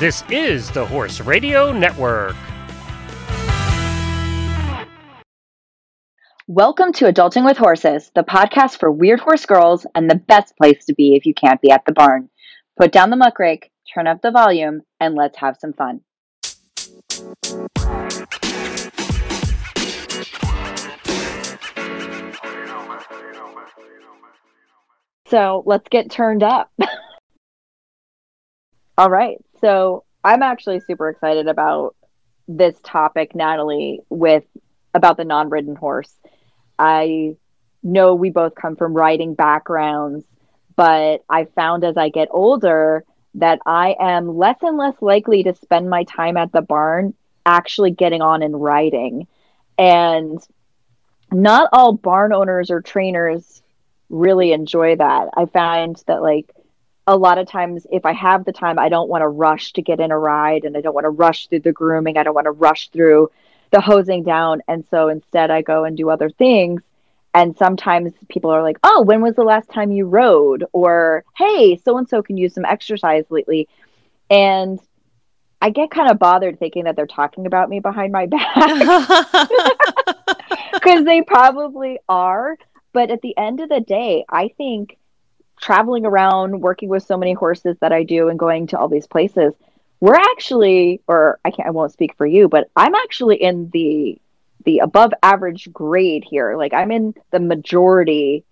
This is the Horse Radio Network. Welcome to Adulting with Horses, the podcast for weird horse girls and the best place to be if you can't be at the barn. Put down the muck rake, turn up the volume, and let's have some fun. So let's get turned up. All right. So I'm actually super excited about this topic, Natalie, with about the non-ridden horse. I know we both come from riding backgrounds, but I found as I get older that I am less and less likely to spend my time at the barn actually getting on and riding. And not all barn owners or trainers really enjoy that. I find that like a lot of times if I have the time, I don't want to rush to get in a ride and I don't want to rush through the grooming. I don't want to rush through the hosing down. And so instead I go and do other things. And sometimes people are like, oh, when was the last time you rode? Or, hey, so and so can use some exercise lately. And I get kind of bothered thinking that they're talking about me behind my back because they probably are. But at the end of the day, I think traveling around, working with so many horses that I do, and going to all these places, we're actually, or I can't, I won't speak for you, but I'm actually in the the above average grade here. Like I'm in the majority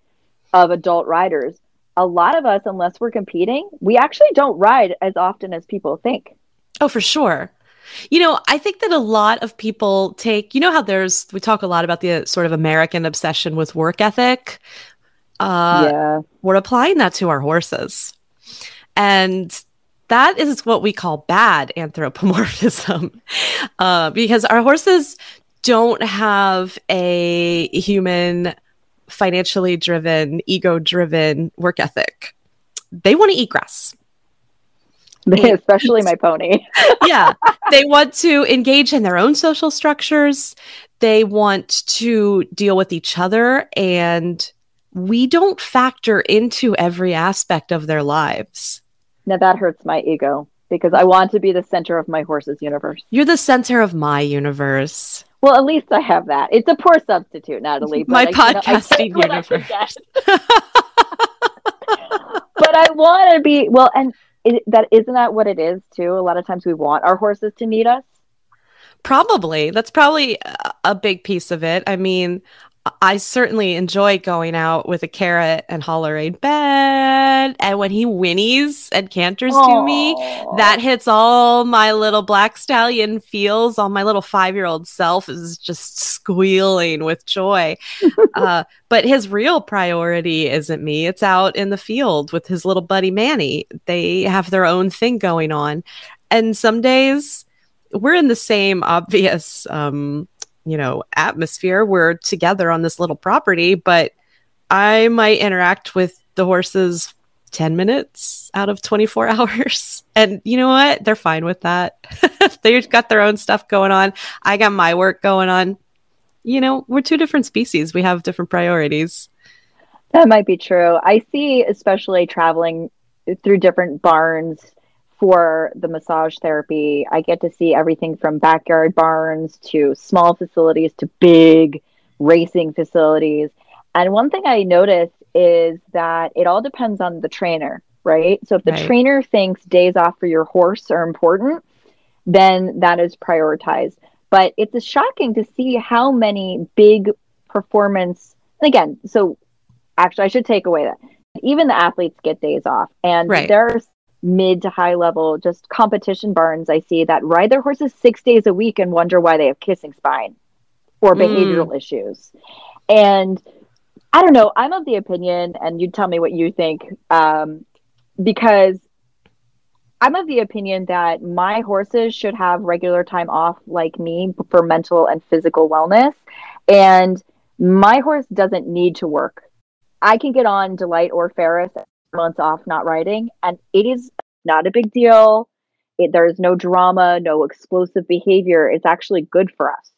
of adult riders. A lot of us, unless we're competing, we actually don't ride as often as people think. Oh, for sure. You know, I think that a lot of people take, you know, how there's, we talk a lot about the uh, sort of American obsession with work ethic. Uh, yeah. We're applying that to our horses. And that is what we call bad anthropomorphism uh, because our horses don't have a human, financially driven, ego driven work ethic. They want to eat grass. Especially my pony. yeah. They want to engage in their own social structures. They want to deal with each other. And we don't factor into every aspect of their lives. Now that hurts my ego because I want to be the center of my horse's universe. You're the center of my universe. Well, at least I have that. It's a poor substitute, Natalie. my I, podcasting you know, universe. but I want to be well, and it, that isn't that what it is too. A lot of times we want our horses to need us. Probably. That's probably a big piece of it. I mean, I certainly enjoy going out with a carrot and hollering Ben. And when he whinnies and canters Aww. to me, that hits all my little black stallion feels. All my little five year old self is just squealing with joy. uh, but his real priority isn't me. It's out in the field with his little buddy Manny. They have their own thing going on. And some days we're in the same obvious um, you know, atmosphere. We're together on this little property, but I might interact with the horses 10 minutes out of 24 hours. And you know what? They're fine with that. They've got their own stuff going on. I got my work going on. You know, we're two different species. We have different priorities. That might be true. I see, especially traveling through different barns for the massage therapy, I get to see everything from backyard barns to small facilities to big racing facilities. And one thing I notice is that it all depends on the trainer, right? So if the right. trainer thinks days off for your horse are important, then that is prioritized. But it's shocking to see how many big performance, and again, so actually, I should take away that even the athletes get days off. And right. there's mid to high level just competition barns I see that ride their horses six days a week and wonder why they have kissing spine or behavioral mm. issues. And I don't know, I'm of the opinion, and you tell me what you think, um, because I'm of the opinion that my horses should have regular time off like me for mental and physical wellness. And my horse doesn't need to work. I can get on Delight or Ferrous months off not riding, and it is not a big deal. It, there's no drama, no explosive behavior. It's actually good for us.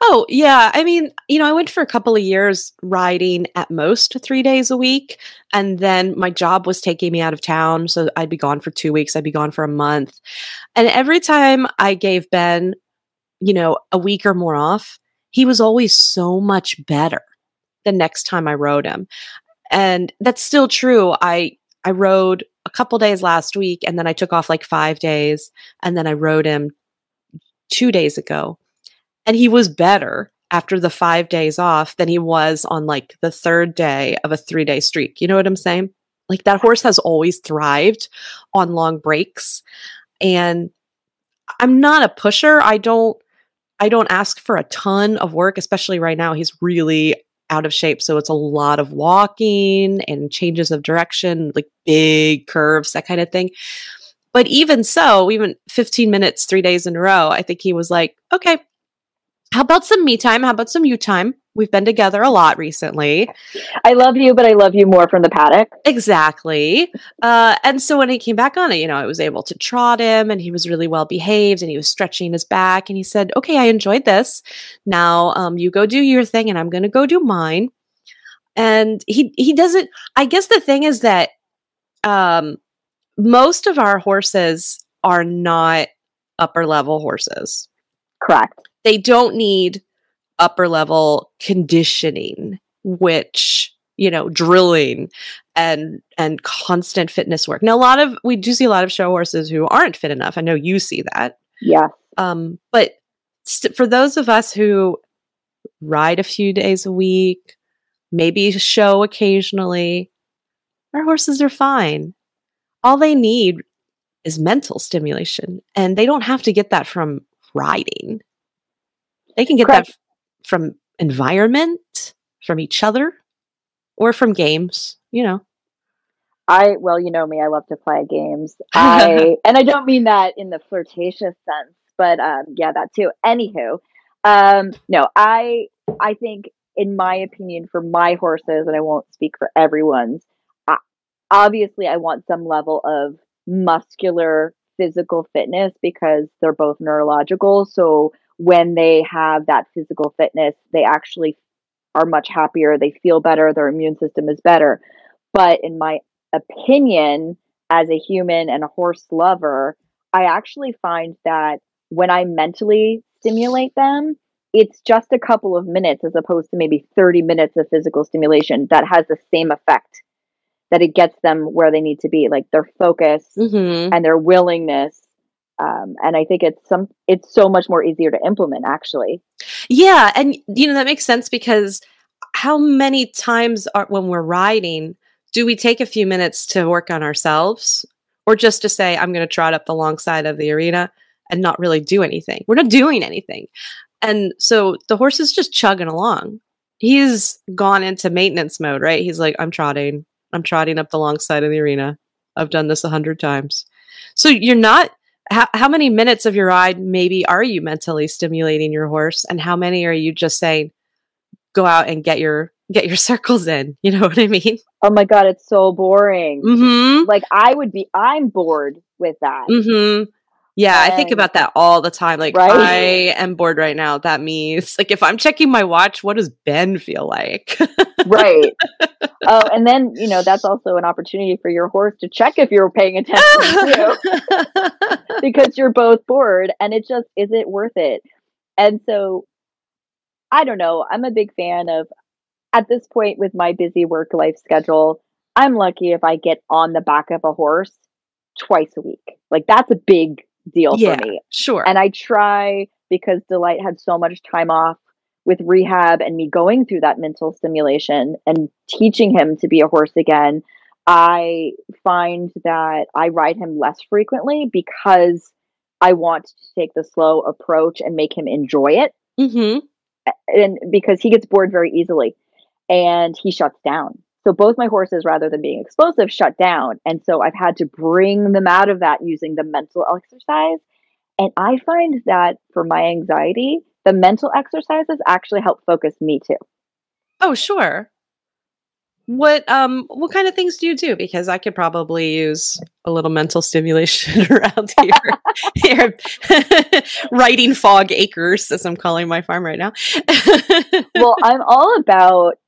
Oh, yeah. I mean, you know, I went for a couple of years riding at most three days a week. And then my job was taking me out of town. So I'd be gone for two weeks, I'd be gone for a month. And every time I gave Ben, you know, a week or more off, he was always so much better the next time I rode him. And that's still true. I I rode a couple days last week and then I took off like 5 days and then I rode him 2 days ago and he was better after the five days off than he was on like the third day of a three day streak. You know what I'm saying? Like that horse has always thrived on long breaks. And I'm not a pusher. I don't I don't ask for a ton of work, especially right now. He's really out of shape. So it's a lot of walking and changes of direction, like big curves, that kind of thing. But even so, even 15 minutes, three days in a row, I think he was like, okay, how about some me time? How about some you time? We've been together a lot recently. I love you, but I love you more from the paddock. Exactly. Uh, and so when he came back on it, you know, I was able to trot him and he was really well behaved and he was stretching his back. And he said, Okay, I enjoyed this. Now um, you go do your thing and I'm going to go do mine. And he, he doesn't, I guess the thing is that um, most of our horses are not upper level horses. Correct they don't need upper level conditioning, which you know drilling and and constant fitness work. Now a lot of we do see a lot of show horses who aren't fit enough. I know you see that. Yeah. Um but st- for those of us who ride a few days a week maybe show occasionally our horses are fine. All they need is mental stimulation and they don't have to get that from riding. They can get Correct. that from environment, from each other, or from games, you know. I well, you know me, I love to play games. I and I don't mean that in the flirtatious sense, but um yeah, that too. Anywho, um no, I I think in my opinion for my horses and I won't speak for everyone's, I, obviously I want some level of muscular physical fitness because they're both neurological, so when they have that physical fitness, they actually are much happier. They feel better. Their immune system is better. But in my opinion, as a human and a horse lover, I actually find that when I mentally stimulate them, it's just a couple of minutes as opposed to maybe 30 minutes of physical stimulation that has the same effect that it gets them where they need to be like their focus mm-hmm. and their willingness um, and I think it's some it's so much more easier to implement actually. Yeah, and you know that makes sense because how many times are when we're riding do we take a few minutes to work on ourselves or just to say I'm going to trot up the long side of the arena and not really do anything. We're not doing anything. And so the horse is just chugging along. He's gone into maintenance mode, right? He's like I'm trotting. I'm trotting up the long side of the arena. I've done this a hundred times. So you're not how, how many minutes of your ride maybe are you mentally stimulating your horse and how many are you just saying go out and get your get your circles in you know what i mean oh my god it's so boring mm-hmm. like i would be i'm bored with that mm-hmm. Yeah, and, I think about that all the time. Like, right? I am bored right now. That means, like, if I'm checking my watch, what does Ben feel like? right. Oh, and then, you know, that's also an opportunity for your horse to check if you're paying attention too, because you're both bored and it just, is it worth it? And so, I don't know. I'm a big fan of, at this point with my busy work life schedule, I'm lucky if I get on the back of a horse twice a week. Like, that's a big deal yeah, for me. Sure. And I try because Delight had so much time off with rehab and me going through that mental stimulation and teaching him to be a horse again. I find that I ride him less frequently because I want to take the slow approach and make him enjoy it. Mm-hmm. And because he gets bored very easily and he shuts down. So both my horses, rather than being explosive, shut down. And so I've had to bring them out of that using the mental exercise. And I find that for my anxiety, the mental exercises actually help focus me too. Oh, sure. what um what kind of things do you do? Because I could probably use a little mental stimulation around here. here writing fog acres, as I'm calling my farm right now. well, I'm all about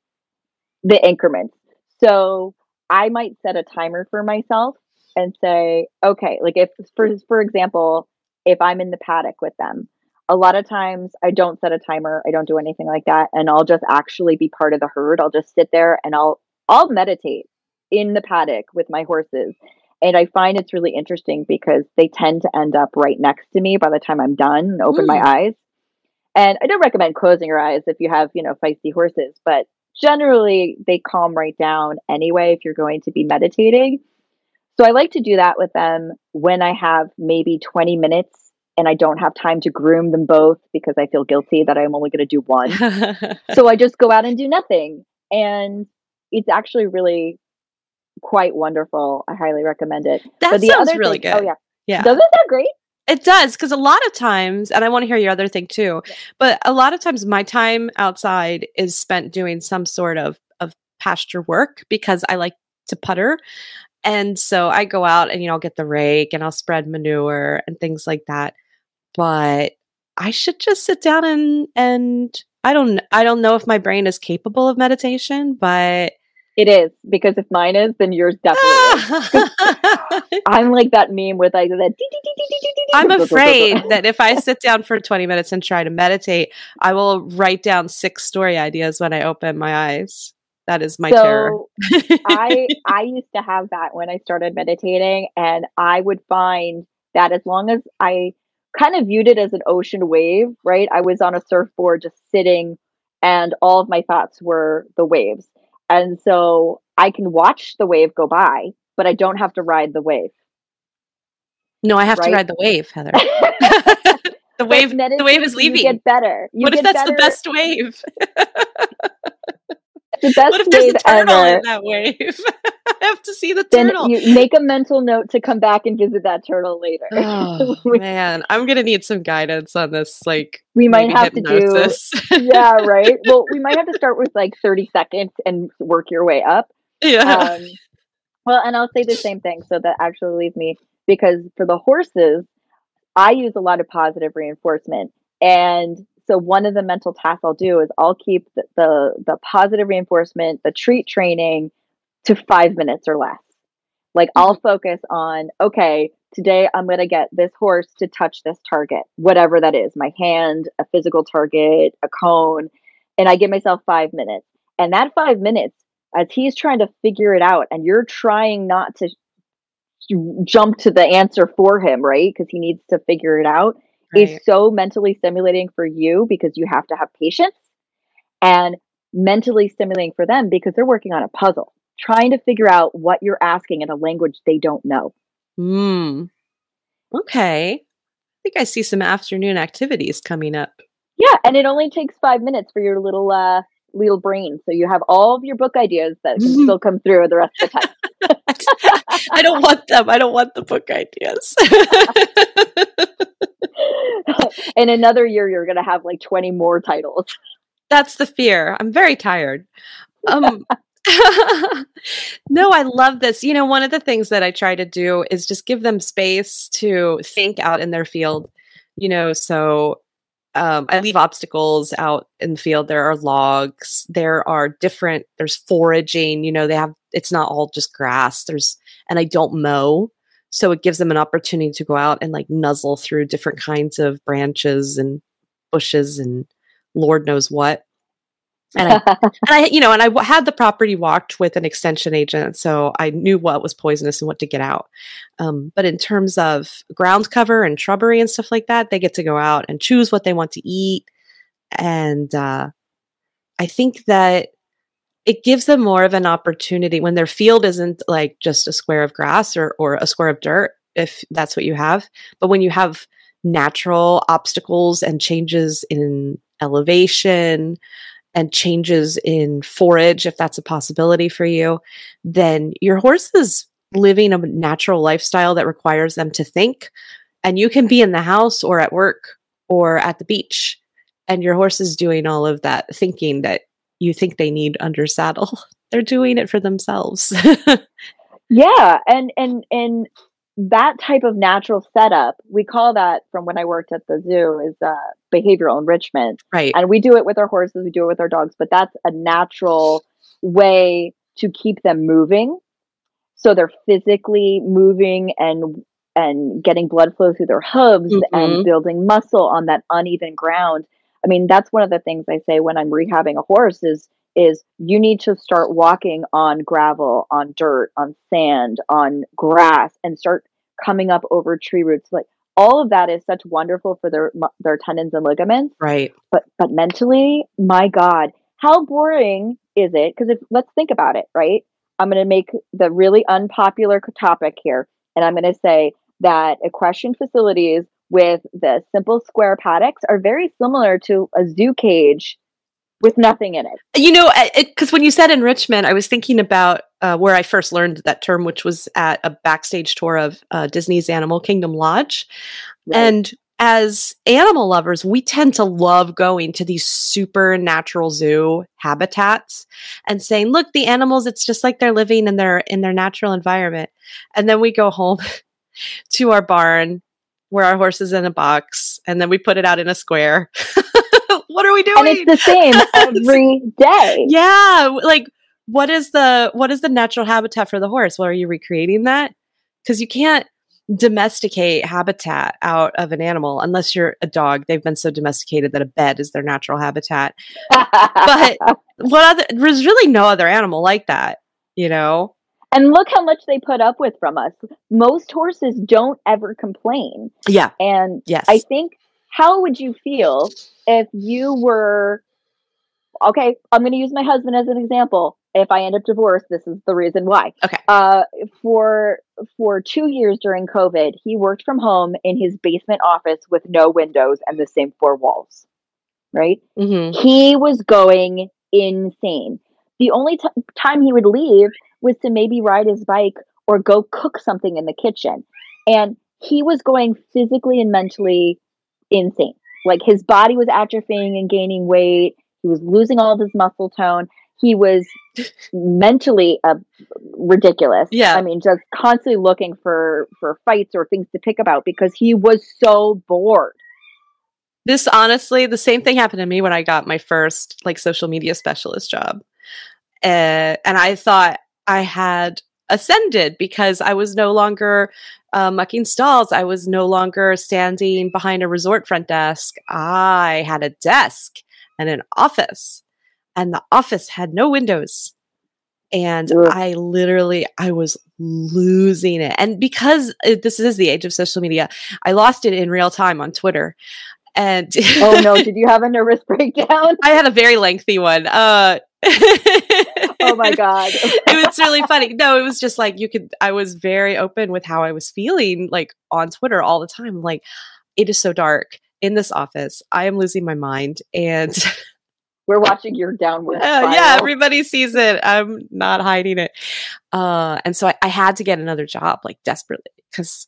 the increments. So I might set a timer for myself and say, okay, like if for for example, if I'm in the paddock with them, a lot of times I don't set a timer, I don't do anything like that, and I'll just actually be part of the herd. I'll just sit there and I'll I'll meditate in the paddock with my horses. And I find it's really interesting because they tend to end up right next to me by the time I'm done and open mm. my eyes. And I don't recommend closing your eyes if you have, you know, feisty horses, but generally they calm right down anyway if you're going to be meditating. So I like to do that with them when I have maybe 20 minutes and I don't have time to groom them both because I feel guilty that I'm only going to do one. so I just go out and do nothing. And it's actually really quite wonderful. I highly recommend it. That but the sounds other really thing, oh, good. Oh yeah, yeah. Doesn't that great? It does because a lot of times, and I want to hear your other thing too. Yeah. But a lot of times, my time outside is spent doing some sort of of pasture work because I like to putter, and so I go out and you know I'll get the rake and I'll spread manure and things like that. But I should just sit down and and I don't I don't know if my brain is capable of meditation, but it is because if mine is, then yours definitely is. I'm like that meme with like that. I'm afraid that if I sit down for 20 minutes and try to meditate, I will write down six story ideas when I open my eyes. That is my so terror. I I used to have that when I started meditating, and I would find that as long as I kind of viewed it as an ocean wave, right? I was on a surfboard just sitting and all of my thoughts were the waves. And so I can watch the wave go by, but I don't have to ride the wave. No, I have right? to ride the wave, Heather. the wave the wave is leaving. You get better. You what if that's better. the best wave? the best what if there's a turtle ever. in that wave? To see the turtle. Then you make a mental note to come back and visit that turtle later. Oh, man, I'm gonna need some guidance on this. Like, we might have hypnosis. to do. yeah, right. Well, we might have to start with like 30 seconds and work your way up. Yeah. Um, well, and I'll say the same thing. So that actually leaves me because for the horses, I use a lot of positive reinforcement, and so one of the mental tasks I'll do is I'll keep the, the, the positive reinforcement, the treat training to five minutes or less. Like mm-hmm. I'll focus on, okay, today I'm going to get this horse to touch this target, whatever that is, my hand, a physical target, a cone, and I give myself five minutes. And that five minutes, as he's trying to figure it out, and you're trying not to jump to the answer for him, right? Because he needs to figure it out right. is so mentally stimulating for you because you have to have patience and mentally stimulating for them because they're working on a puzzle, trying to figure out what you're asking in a language they don't know. Hmm. Okay. I think I see some afternoon activities coming up. Yeah, and it only takes five minutes for your little uh little brain. So you have all of your book ideas that can still come through the rest of the time. I don't want them. I don't want the book ideas. in another year you're going to have like 20 more titles that's the fear i'm very tired um no, I love this. You know, one of the things that I try to do is just give them space to think out in their field. You know, so um, I leave obstacles out in the field. There are logs. There are different. There's foraging. You know, they have. It's not all just grass. There's, and I don't mow. So it gives them an opportunity to go out and like nuzzle through different kinds of branches and bushes and Lord knows what. And I, and I, you know, and I had the property walked with an extension agent, so I knew what was poisonous and what to get out. Um, but in terms of ground cover and shrubbery and stuff like that, they get to go out and choose what they want to eat. And uh, I think that it gives them more of an opportunity when their field isn't like just a square of grass or, or a square of dirt, if that's what you have. But when you have natural obstacles and changes in elevation and changes in forage, if that's a possibility for you, then your horse is living a natural lifestyle that requires them to think. And you can be in the house or at work or at the beach, and your horse is doing all of that thinking that you think they need under saddle. They're doing it for themselves. yeah, and and and that type of natural setup, we call that from when I worked at the zoo is uh, behavioral enrichment. Right. And we do it with our horses, we do it with our dogs, but that's a natural way to keep them moving. So they're physically moving and and getting blood flow through their hooves mm-hmm. and building muscle on that uneven ground. I mean, that's one of the things I say when I'm rehabbing a horse is is you need to start walking on gravel, on dirt, on sand, on grass, and start coming up over tree roots. Like all of that is such wonderful for their their tendons and ligaments. Right. But but mentally, my God, how boring is it? Because if let's think about it, right? I'm going to make the really unpopular topic here, and I'm going to say that equestrian facilities with the simple square paddocks are very similar to a zoo cage with nothing in it. You know, because when you said enrichment, I was thinking about uh, where I first learned that term, which was at a backstage tour of uh, Disney's Animal Kingdom Lodge. Right. And as animal lovers, we tend to love going to these supernatural zoo habitats and saying, look, the animals, it's just like they're living in their in their natural environment. And then we go home to our barn where our horse is in a box and then we put it out in a square what are we doing? And it's the same every day. Yeah. Like what is the what is the natural habitat for the horse? Well, are you recreating that? Because you can't domesticate habitat out of an animal unless you're a dog. They've been so domesticated that a bed is their natural habitat. but what other there's really no other animal like that, you know? And look how much they put up with from us. Most horses don't ever complain. Yeah. And yes. I think how would you feel if you were okay i'm going to use my husband as an example. If i end up divorced this is the reason why. Okay. Uh, for for two years during covid he worked from home in his basement office with no windows and the same four walls right? Mm-hmm. he was going insane. The only t- time he would leave was to maybe ride his bike or go cook something in the kitchen. And he was going physically and mentally insane. Like his body was atrophying and gaining weight. He was losing all of his muscle tone. He was mentally uh, ridiculous. Yeah, I mean, just constantly looking for for fights or things to pick about because he was so bored. This honestly, the same thing happened to me when I got my first like social media specialist job, uh, and I thought I had ascended because I was no longer uh, mucking stalls. I was no longer standing behind a resort front desk. I had a desk and an office, and the office had no windows. And Ugh. I literally, I was losing it. And because it, this is the age of social media, I lost it in real time on Twitter. And oh no, did you have a nervous breakdown? I had a very lengthy one. Uh, oh my god. It was really funny. No it was just like you could i was very open with how i was feeling like on twitter all the time. Like it is so dark in this office. I am losing my mind. And we're watching your downward uh, yeah everybody sees it. I'm not hiding it. Uh, and so I, I had to get another job like desperately because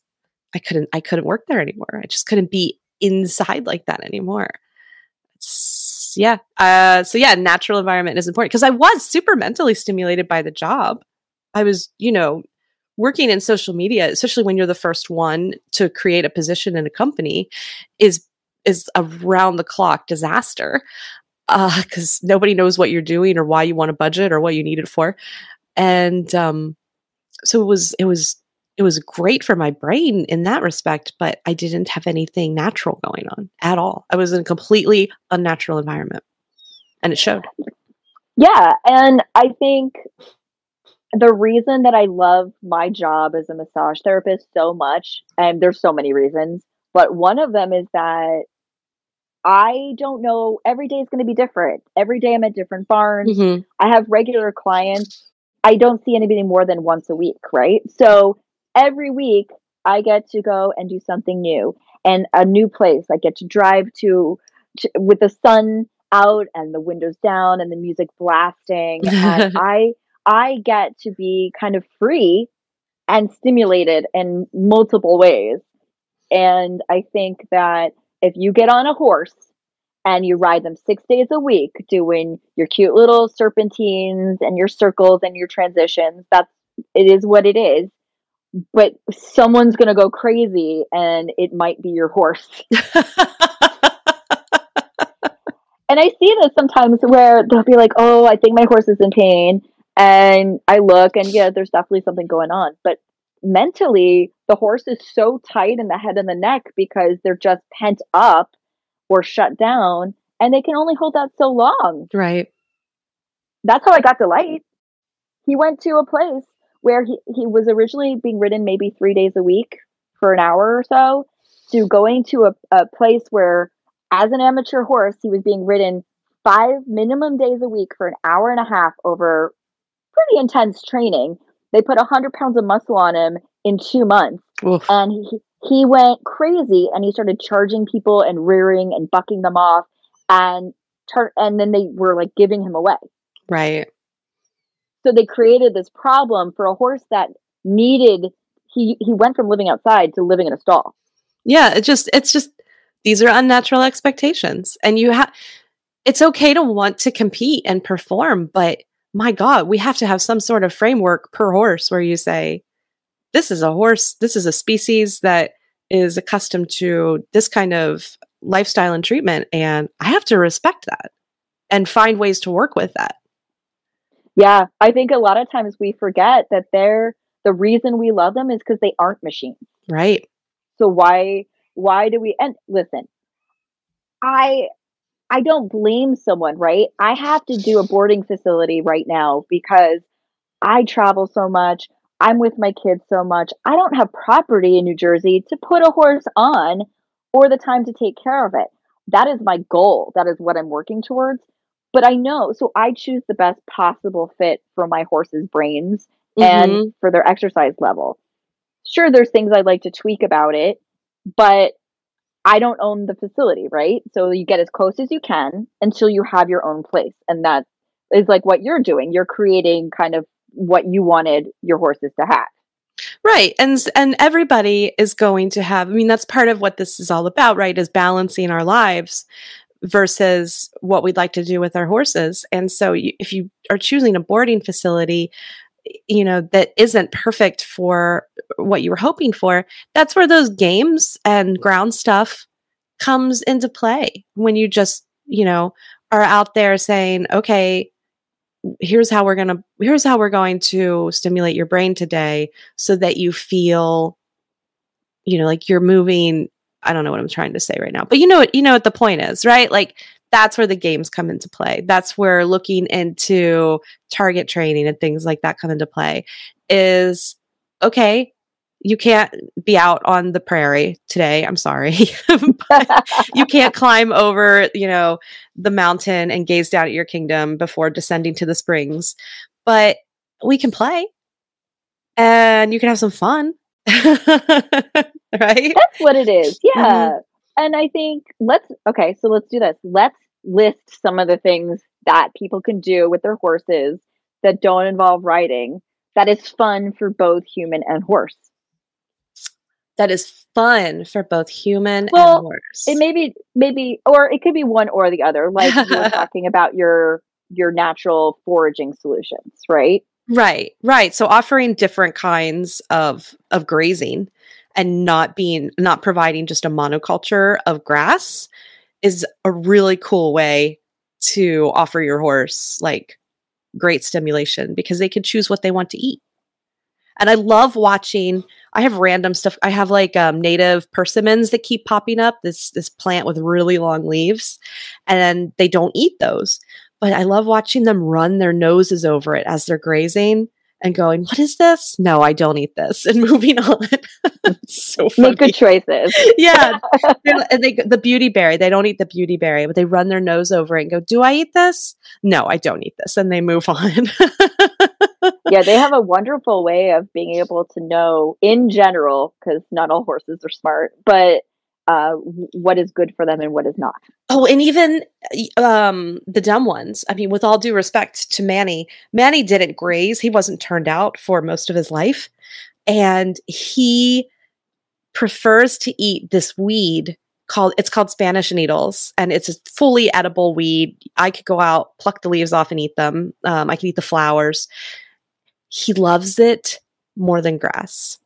i couldn't i couldn't work there anymore. I just couldn't be inside like that anymore yeah. Uh, so yeah, natural environment is important because I was super mentally stimulated by the job. I was, you know, working in social media, especially when you're the first one to create a position in a company, is is a round the clock disaster because uh, nobody knows what you're doing or why you want a budget or what you need it for, and um, so it was it was it was great for my brain in that respect, but I didn't have anything natural going on at all. I was in a completely unnatural environment and it showed. Yeah. And I think the reason that I love my job as a massage therapist so much, and there's so many reasons, but one of them is that I don't know, every day is going to be different. Every day I'm at different barns. Mm-hmm. I have regular clients. I don't see anybody more than once a week, right? So every week I get to go and do something new and a new place. I get to drive to, to with the sun out and the windows down and the music blasting and I I get to be kind of free and stimulated in multiple ways. And I think that if you get on a horse and you ride them six days a week doing your cute little serpentines and your circles and your transitions that's it is what it is but someone's going to go crazy and it might be your horse and i see this sometimes where they'll be like oh i think my horse is in pain and i look and yeah there's definitely something going on but mentally the horse is so tight in the head and the neck because they're just pent up or shut down and they can only hold that so long. Right. That's how I got Delight. He went to a place where he, he was originally being ridden maybe three days a week for an hour or so to going to a, a place where as an amateur horse he was being ridden five minimum days a week for an hour and a half over pretty intense training. They put 100 pounds of muscle on him in two months. Oof. and he, he went crazy and he started charging people and rearing and bucking them off and turn and then they were like giving him away. Right so they created this problem for a horse that needed he he went from living outside to living in a stall yeah it just it's just these are unnatural expectations and you have it's okay to want to compete and perform but my god we have to have some sort of framework per horse where you say this is a horse, this is a species that is accustomed to this kind of lifestyle and treatment. And I have to respect that and find ways to work with that. Yeah, I think a lot of times we forget that they're the reason we love them is because they aren't machines. Right. So why why do we and listen, I I don't blame someone, right? I have to do a boarding facility right now because I travel so much. I'm with my kids so much. I don't have property in New Jersey to put a horse on or the time to take care of it. That is my goal. That is what I'm working towards. But I know, so I choose the best possible fit for my horse's brains mm-hmm. and for their exercise level. Sure, there's things I'd like to tweak about it, but I don't own the facility, right? So you get as close as you can until you have your own place. And that is like what you're doing. You're creating kind of what you wanted your horses to have. Right. And and everybody is going to have I mean that's part of what this is all about, right? Is balancing our lives versus what we'd like to do with our horses. And so you, if you are choosing a boarding facility, you know, that isn't perfect for what you were hoping for, that's where those games and ground stuff comes into play when you just, you know, are out there saying, okay, here's how we're going to here's how we're going to stimulate your brain today so that you feel you know like you're moving i don't know what i'm trying to say right now but you know what you know what the point is right like that's where the games come into play that's where looking into target training and things like that come into play is okay you can't be out on the prairie today. I'm sorry. you can't climb over, you know, the mountain and gaze down at your kingdom before descending to the springs. But we can play and you can have some fun. right? That's what it is. Yeah. Mm-hmm. And I think let's okay, so let's do this. Let's list some of the things that people can do with their horses that don't involve riding that is fun for both human and horse that is fun for both human well, and horse. It may be maybe or it could be one or the other. Like you were talking about your your natural foraging solutions, right? Right, right. So offering different kinds of of grazing and not being not providing just a monoculture of grass is a really cool way to offer your horse like great stimulation because they can choose what they want to eat. And I love watching. I have random stuff. I have like um, native persimmons that keep popping up. This this plant with really long leaves, and they don't eat those. But I love watching them run their noses over it as they're grazing and going, "What is this? No, I don't eat this," and moving on. so funny. Make good choices. yeah, and they the beautyberry. They don't eat the beautyberry, but they run their nose over it and go, "Do I eat this? No, I don't eat this," and they move on yeah, they have a wonderful way of being able to know in general, because not all horses are smart, but uh, what is good for them and what is not. Oh, and even um, the dumb ones. I mean, with all due respect to Manny, Manny didn't graze. He wasn't turned out for most of his life. And he prefers to eat this weed called it's called Spanish needles, and it's a fully edible weed. I could go out, pluck the leaves off, and eat them. Um, I can eat the flowers. He loves it more than grass.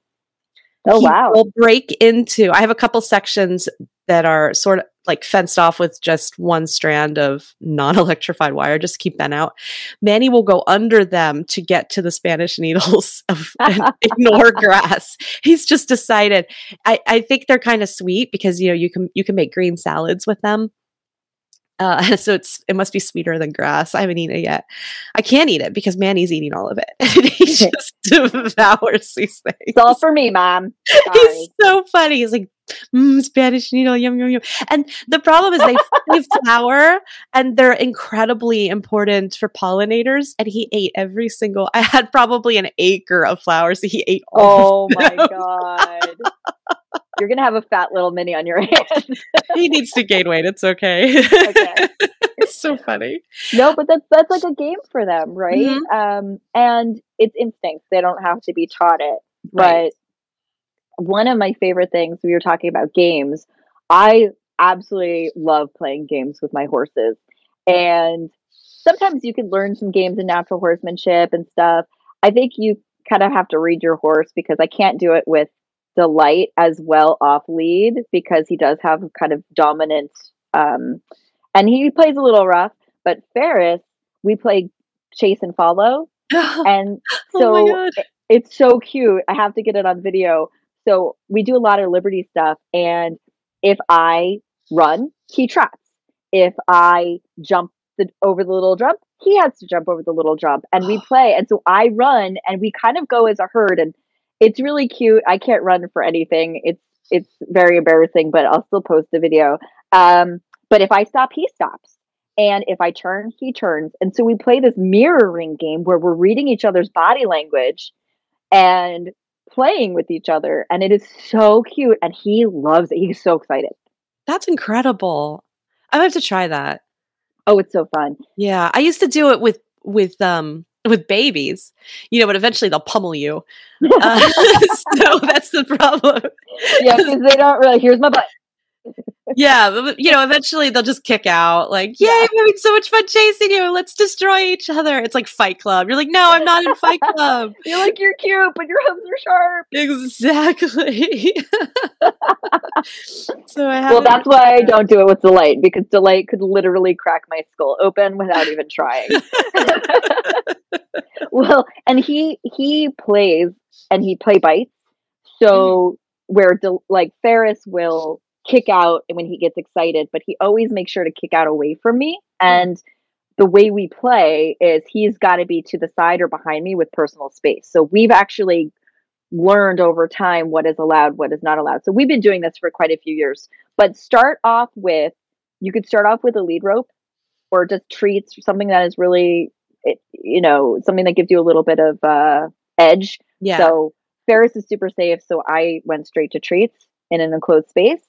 Oh wow. will break into. I have a couple sections that are sort of like fenced off with just one strand of non-electrified wire, just keep Ben out. Manny will go under them to get to the Spanish needles of, and ignore grass. He's just decided. I, I think they're kind of sweet because you know you can you can make green salads with them. Uh, so it's it must be sweeter than grass. I haven't eaten it yet. I can't eat it because Manny's eating all of it. he just devours these things. It's all for me, mom. Sorry. He's so funny. He's like, mm, Spanish needle, yum, yum, yum. And the problem is they, they flower and they're incredibly important for pollinators. And he ate every single, I had probably an acre of flowers. So he ate all Oh my god. You're gonna have a fat little mini on your hands. he needs to gain weight. It's okay. Okay. it's so funny. no, but that's that's like a game for them, right? Mhm. Um, and it's instinct. They don't have to be taught it. Right. But one of my favorite things we were talking about games. I absolutely love playing games with my horses, and sometimes you can learn some games in natural horsemanship and stuff. I think you kind of have to read your horse because I can't do it with Delight as well off lead because he does have kind of dominant, um, and he plays a little rough. But Ferrous, we play chase and follow, and Oh so it- it's so cute. I have to get it on video. So we do a lot of Liberty stuff, and if I run, he trots. If I jump the, over the little jump, he has to jump over the little jump, and we play. And so I run, and we kind of go as a herd, and it's really cute. I can't run for anything. It's it's very embarrassing, but I'll still post the video. Um, but if I stop, he stops. And if I turn, he turns. And so we play this mirroring game where we're reading each other's body language and playing with each other. And it is so cute. And he loves it. He's so excited. That's incredible. I have to try that. Oh, it's so fun. Yeah, I used to do it with with um with babies, you know, but eventually they'll pummel you. Uh, so that's the problem. yeah, because they don't really, here's my butt. Yeah, but, you know, eventually they'll just kick out. Like, yay, Yeah. I'm having so much fun chasing you. Let's destroy each other. It's like Fight Club. You're like, no, I'm not in Fight Club. You're like, you're cute, but your hooves are sharp. exactly. so I. Well, that's why I don't do it with Delight because Delight could literally crack my skull open without even trying. Well, and he he plays and he play bites. So mm-hmm. where Del- like Ferrous will kick out when he gets excited, but he always makes sure to kick out away from me. Mm-hmm. And the way we play is he's got to be to the side or behind me with personal space. So we've actually learned over time what is allowed, what is not allowed. So we've been doing this for quite a few years. But start off with you could start off with a lead rope or just treats, something that is really it, you know, something that gives you a little bit of uh edge. yeah. So Ferrous is super safe, so I went straight to treats in an enclosed space.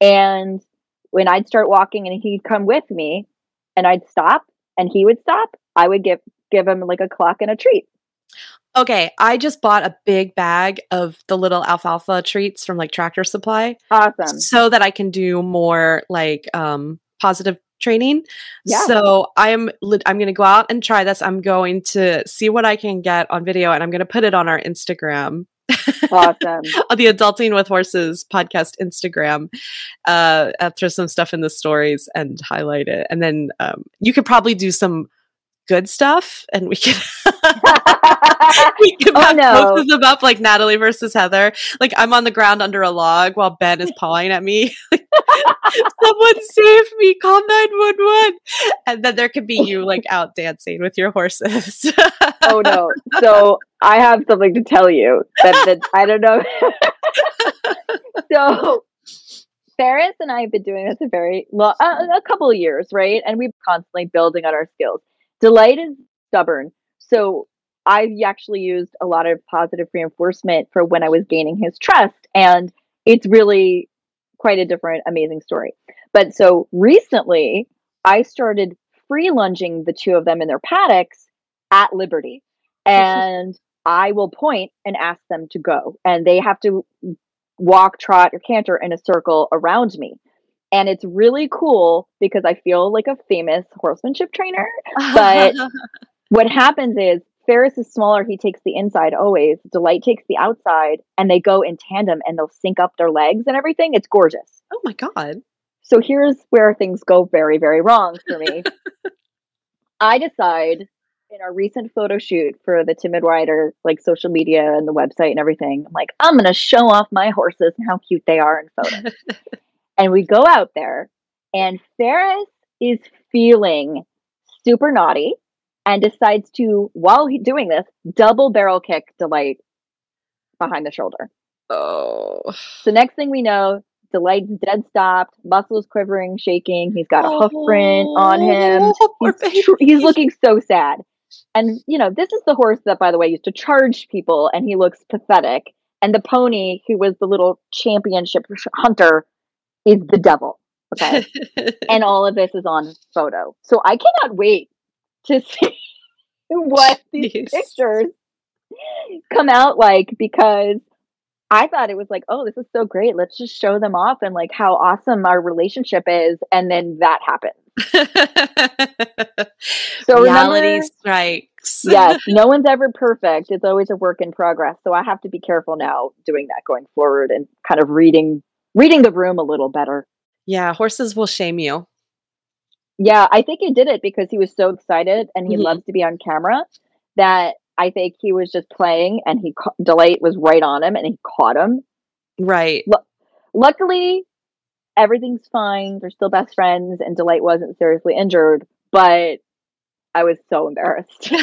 And when I'd start walking and he'd come with me and I'd stop and he would stop, I would give give him like a clock and a treat. okay, I just bought a big bag of the little alfalfa treats from like Tractor Supply. Awesome. so that I can do more like um positive training. Yeah. So I'm I'm going to go out and try this. I'm going to see what I can get on video and I'm going to put it on our Instagram. Awesome. the Adulting with Horses podcast Instagram. Uh I'll throw some stuff in the stories and highlight it. And then um you could probably do some good stuff and we can we can Oh, have no. both of them up like Natalie versus Heather. Like I'm on the ground under a log while Ben is pawing at me. Someone save me, call 911. And then there could be you like out dancing with your horses. oh no. So I have something to tell you that, that I don't know. so Ferrous and I have been doing this a very long, uh, a couple of years, right? And we're constantly building on our skills. Delight is stubborn, so I actually used a lot of positive reinforcement for when I was gaining his trust, and it's really quite a different, amazing story. But so recently, I started free lunging the two of them in their paddocks at Liberty, and I will point and ask them to go, and they have to walk, trot, or canter in a circle around me. And it's really cool because I feel like a famous horsemanship trainer. But what happens is Ferrous is smaller, he takes the inside always. Delight takes the outside, and they go in tandem and they'll sync up their legs and everything. It's gorgeous. oh my god. So here's where things go very, very wrong for me. I decide in our recent photo shoot for the Timid Rider, like social media and the website and everything, I'm like, I'm going to show off my horses and how cute they are in photos. and we go out there, and Ferrous is feeling super naughty and decides to, while he's doing this, double barrel kick Delight behind the shoulder. Oh. So next thing we know, Delight's dead stopped, muscles quivering, shaking. He's got a hoof print on oh, him. Oh, poor He's, tr- he's looking so sad. And you know, this is the horse that, by the way, used to charge people, and he looks pathetic. And the pony, who was the little championship hunter, is the devil. Okay, and all of this is on photo. So I cannot wait to see what these pictures come out like because I thought it was like, oh, this is so great. Let's just show them off and like how awesome our relationship is. And then that happens. So reality remember, strikes. yes, no one's ever perfect. It's always a work in progress. So I have to be careful now doing that going forward and kind of reading reading the room a little better. yeah, horses will shame you. Yeah, I think he did it because he was so excited and he Mhm. loves to be on camera that I think he was just playing and he ca- Delight was right on him and he caught him. Right. Luckily, everything's fine. They're still best friends and Delight wasn't seriously injured, but I was so embarrassed.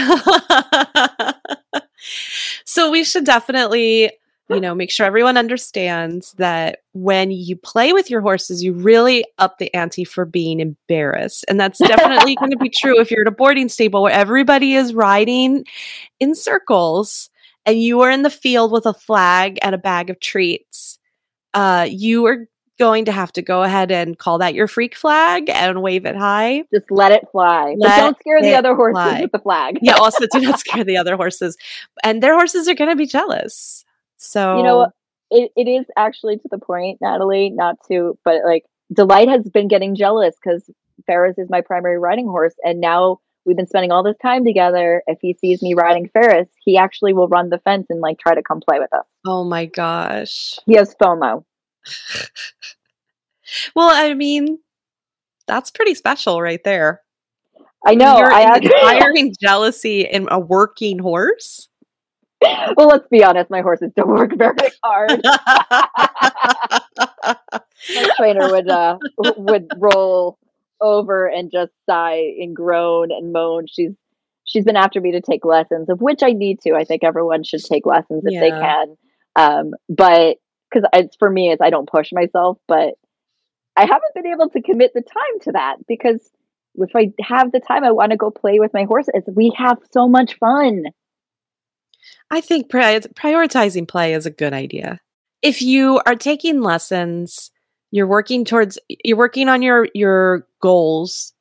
so we should definitely, you know, make sure everyone understands that when you play with your horses, you really up the ante for being embarrassed. And that's definitely going to be true if you're at a boarding stable where everybody is riding in circles and you are in the field with a flag and a bag of treats. Uh, you are going to have to go ahead and call that your freak flag and wave it high. just let it fly. Let don't scare the other horses fly. with the flag. yeah also do not scare the other horses and their horses are going to be jealous so You know, it, it is actually to the point, Natalie, not to, but like Delight has been getting jealous because Ferrous is my primary riding horse. And now we've been spending all this time together. If he sees me riding Ferrous, he actually will run the fence and like try to come play with us. oh my gosh He has FOMO. well i mean that's pretty special right there I know. You're I inspiring jealousy in a working horse well, let's be honest. My horses don't work very hard. my trainer would uh would roll over and just sigh and groan and moan. She's she's been after me to take lessons, of which I need to. I think everyone should take lessons if they can. Um, but because it's for me, it's I don't push myself, but I haven't been able to commit the time to that because if I have the time, I want to go play with my horses. We have so much fun. I think pri- prioritizing play is a good idea. If you are taking lessons you're working towards you're working on your your goals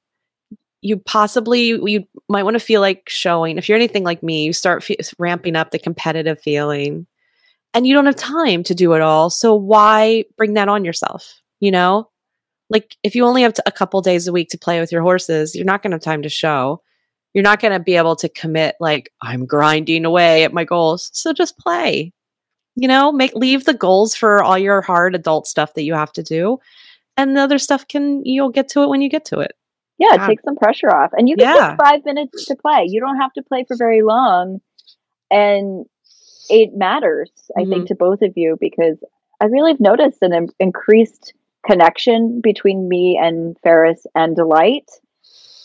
you possibly you might want to feel like showing if you're anything like me you start fe- ramping up the competitive feeling and you don't have time to do it all so why bring that on yourself you know? Like if you only have t- a couple days a week to play with your horses you're not going to have time to show you're not going to be able to commit like i'm grinding away at my goals so just play you know make leave the goals for all your hard adult stuff that you have to do and the other stuff can you'll get to it when you get to it Yeah, Yeah. take some pressure off. And you can Yeah. take five minutes to play. You don't have to play for very long. And it matters, I think, mm-hmm. to both of you because I really have noticed an in- increased connection between me and Ferrous and Delight.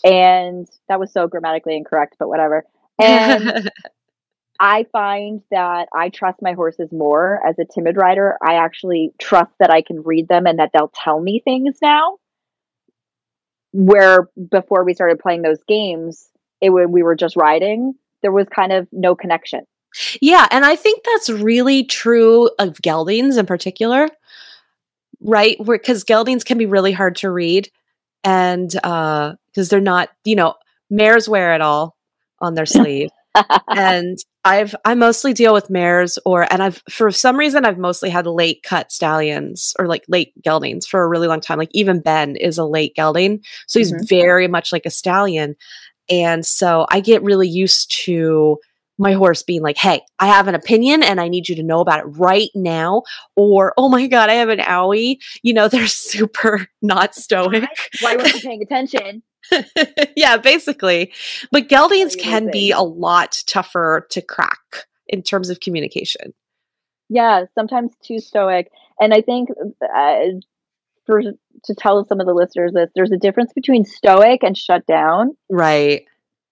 And that was so grammatically incorrect, but whatever. And I find that I trust my horses more as a timid rider. I actually trust that I can read them and that they'll tell me things now. Where before we started playing those games, it when we were just riding, there was kind of no connection. Yeah, and I think that's really true of geldings in particular, right? Because geldings can be really hard to read, and uh, because they're not, you know, mares wear it all on their sleeve, and I've I mostly deal with mares or and I've for some reason I've mostly had late cut stallions or like late geldings for a really long time. Like even Ben is a late gelding. So he's Mhm. very much like a stallion. And so I get really used to my horse being like, hey, I have an opinion and I need you to know about it right now. Or, oh my God, I have an owie. You know, they're super not stoic. Why weren't you paying attention? yeah, basically. But geldings can be a lot tougher to crack in terms of communication. Yeah, sometimes too stoic. And I think uh, for to tell some of the listeners this, there's a difference between stoic and shut down. Right.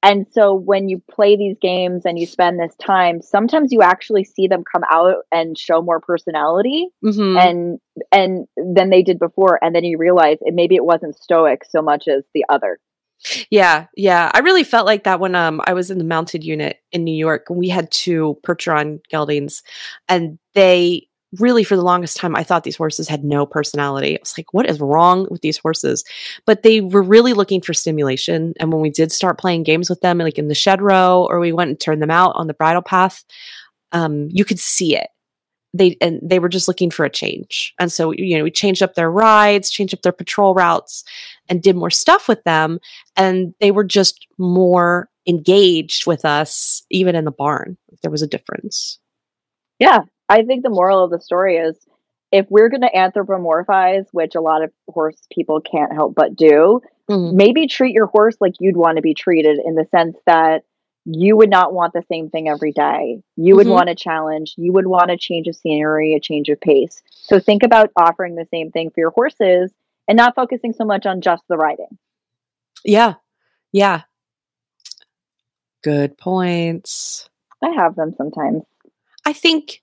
And so when you play these games and you spend this time, sometimes you actually see them come out and show more personality hmm and and than they did before. And then you realize it maybe it wasn't stoic so much as the other. Yeah, yeah. I really felt like that when um I was in the mounted unit in New York. We had two Percheron geldings, and they really for the longest time I thought these horses had no personality. I was like, what is wrong with these horses? But they were really looking for stimulation. And when we did start playing games with them, like in the shed row, or we went and turned them out on the bridle path, um, you could see it. They and they were just looking for a change. And so you know, we changed up their rides, changed up their patrol routes, and did more stuff with them and they were just more engaged with us even in the barn there was a difference Yeah. I think the moral of the story is if we're going to anthropomorphize, which a lot of horse people can't help but do, maybe treat your horse like you'd want to be treated in the sense that you would not want the same thing every day. You would Mhm. want a challenge. You would want a change of scenery, a change of pace. So think about offering the same thing for your horses and not focusing so much on just the riding. yeah yeah good points I have them sometimes. i think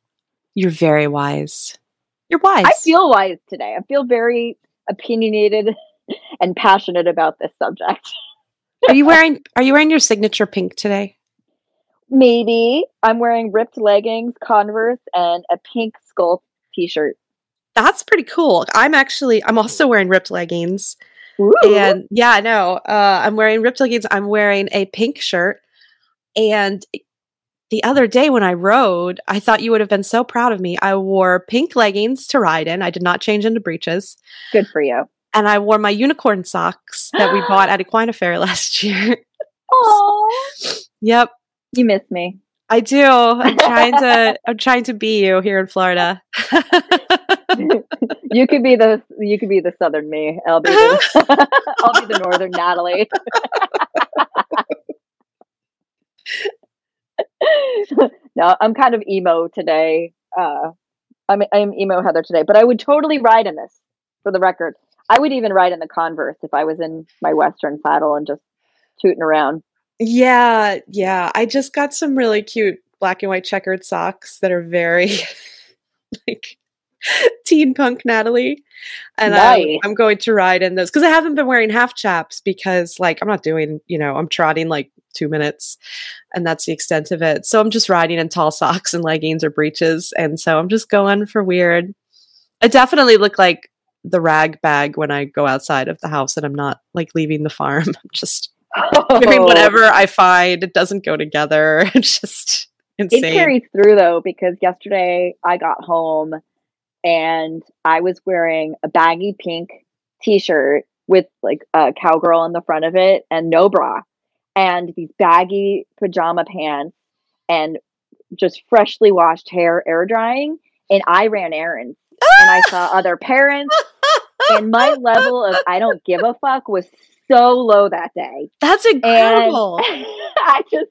you're very wise. You're wise. I feel wise today. I feel very opinionated and passionate about this subject. are you wearing are you wearing your signature pink today? Maybe. I'm wearing ripped leggings, Converse, and a pink skull t-shirt. that's pretty cool. I'm actually i'm also wearing ripped leggings. Ooh. and yeah i know. Uh, i'm wearing ripped leggings. I'm wearing a pink shirt. And the other day when i rode i thought you would have been so proud of me i wore pink leggings to ride in i did not change into breeches good for you. and i wore my unicorn socks that we bought at Equine Affair last year Oh, yep you miss me. i do i'm trying to i'm trying to be you here in florida you could be the you could be the southern me. I'll be the, I'll be the northern Natalie. No, I'm kind of emo today. Uh, I'm I'm emo Heather today, but I would totally ride in this. For the record, I would even ride in the Converse if I was in my Western saddle and just tooting around. Yeah, yeah. I just got some really cute black and white checkered socks that are very like teen punk Natalie. And Nice. I'm, I'm going to ride in those because I haven't been wearing half chaps because like I'm not doing, you know, I'm trotting like two minutes and that's the extent of it. So I'm just riding in tall socks and leggings or breeches. And so I'm just going for weird. I definitely look like the rag bag when I go outside of the house and I'm not like leaving the farm. I'm just wearing oh. whatever I find. It doesn't go together. It's just It carries through though because yesterday I got home and I was wearing a baggy pink t-shirt with like a cowgirl on the front of it and no bra and these baggy pajama pants and just freshly washed hair air drying and I ran errands and I saw other parents and my level of I don't give a fuck was so low that day That's and incredible. I just,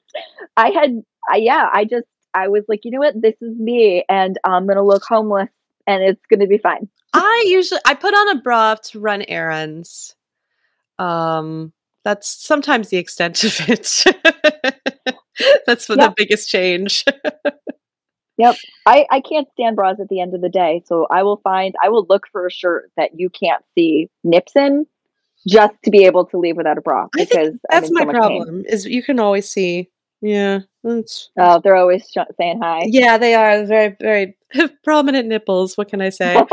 I had, I, yeah, I just, I was like, you know what, this is me, and I'm gonna look homeless, and it's gonna be fine. I usually I put on a bra to run errands. Um that's sometimes the extent of it. that's Yep. the biggest change. Yep. I, I can't stand bras at the end of the day, so I will find, I will look for a shirt that you can't see nips in, just to be able to leave without a bra I think because That's in my so much pain. problem. Is you can always see Yeah, that's Oh, they're always sh- saying hi. yeah. They are very very prominent nipples. What can I say?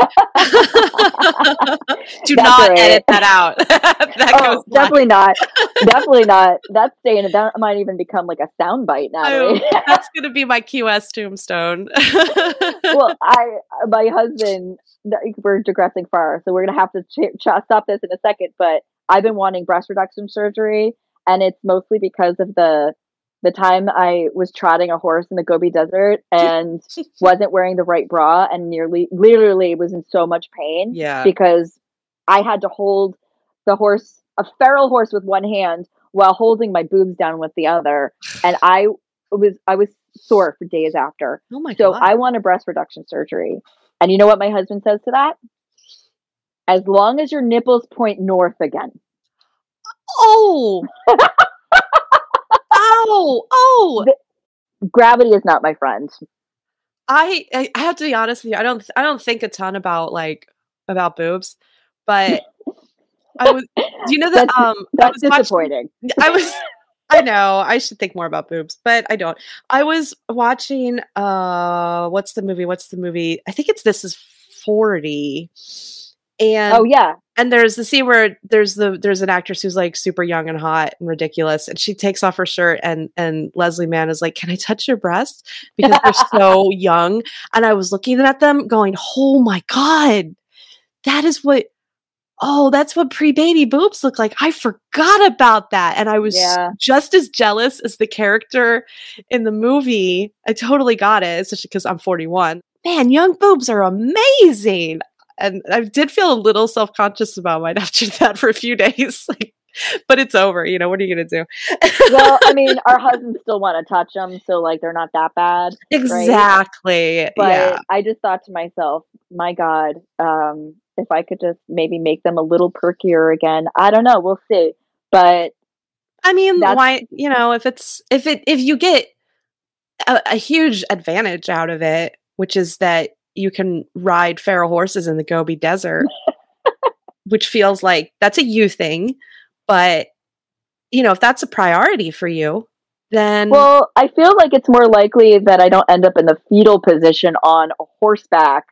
Do That's not right. edit that out. that Oh, definitely not. definitely not. That's staying. That might even become like a soundbite now. Oh, that's gonna be my QS tombstone. well, I my husband. We're digressing far, so we're gonna have to ch- ch- stop this in a second. But I've been wanting breast reduction surgery, and it's mostly because of the the time I was trotting a horse in the Gobi Desert and wasn't wearing the right bra, and nearly, literally, was in so much pain yeah. because I had to hold the horse, a feral horse, with one hand while holding my boobs down with the other, and I was I was sore for days after. Oh my So god. I want a breast reduction surgery. And you know what my husband says to that? As long as your nipples point north again. oh. Ow! Oh! Gravity is not my friend. I, I I have to be honest with you. I don't I don't think a ton about like about boobs, but I was. Do you know that? That's- Um, I That's was watching- disappointing. I was. I know. I should think more about boobs, but I don't. I was watching. Uh, what's the movie? What's the movie? I think it's This Is Forty. And oh yeah. and there's the scene where there's the there's an actress who's like super young and hot and ridiculous, and she takes off her shirt, and and Leslie Mann is like, "Can I touch your breasts?" Because they're so young. And I was looking at them, going, "Oh my god, that is what." Oh, that's what pre-baby boobs look like. I forgot about that, and I was Yeah. just as jealous as the character in the movie. I totally got it, especially because I'm 41. Man, young boobs are amazing and I did feel a little self conscious about mine after that for a few days. Like, but it's over. You know what are you gonna do? Well, I mean, our husbands still want to touch them, so like they're not that bad. exactly. But yeah. I just thought to myself, my God, um, if I could just maybe make them a little perkier again. I don't know. We'll see. But I mean, why? You know, if it's if it if you get a, a huge advantage out of it, which is that you can ride feral horses in the Gobi Desert, which feels like that's a you thing, but you know, if that's a priority for you, then Well, I feel like it's more likely that I don't end up in the fetal position on a horseback,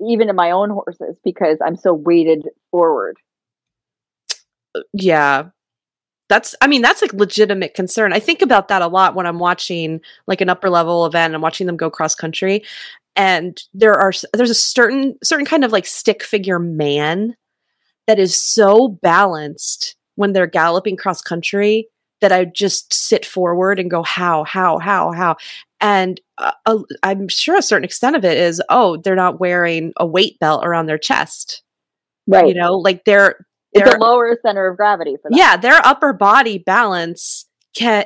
even in my own horses, because I'm so weighted forward. yeah. That's i mean that's a legitimate concern. I think about that a lot when i'm watching like an upper level event i'm watching them go cross country and there are there's a certain certain kind of like stick figure man that is so balanced when they're galloping cross country that i just sit forward and go how how how how and uh, uh, i'm sure a certain extent of it is oh they're not wearing a weight belt around their chest Right. you know like they're it's they're a lower center of gravity for them. yeah their upper body balance can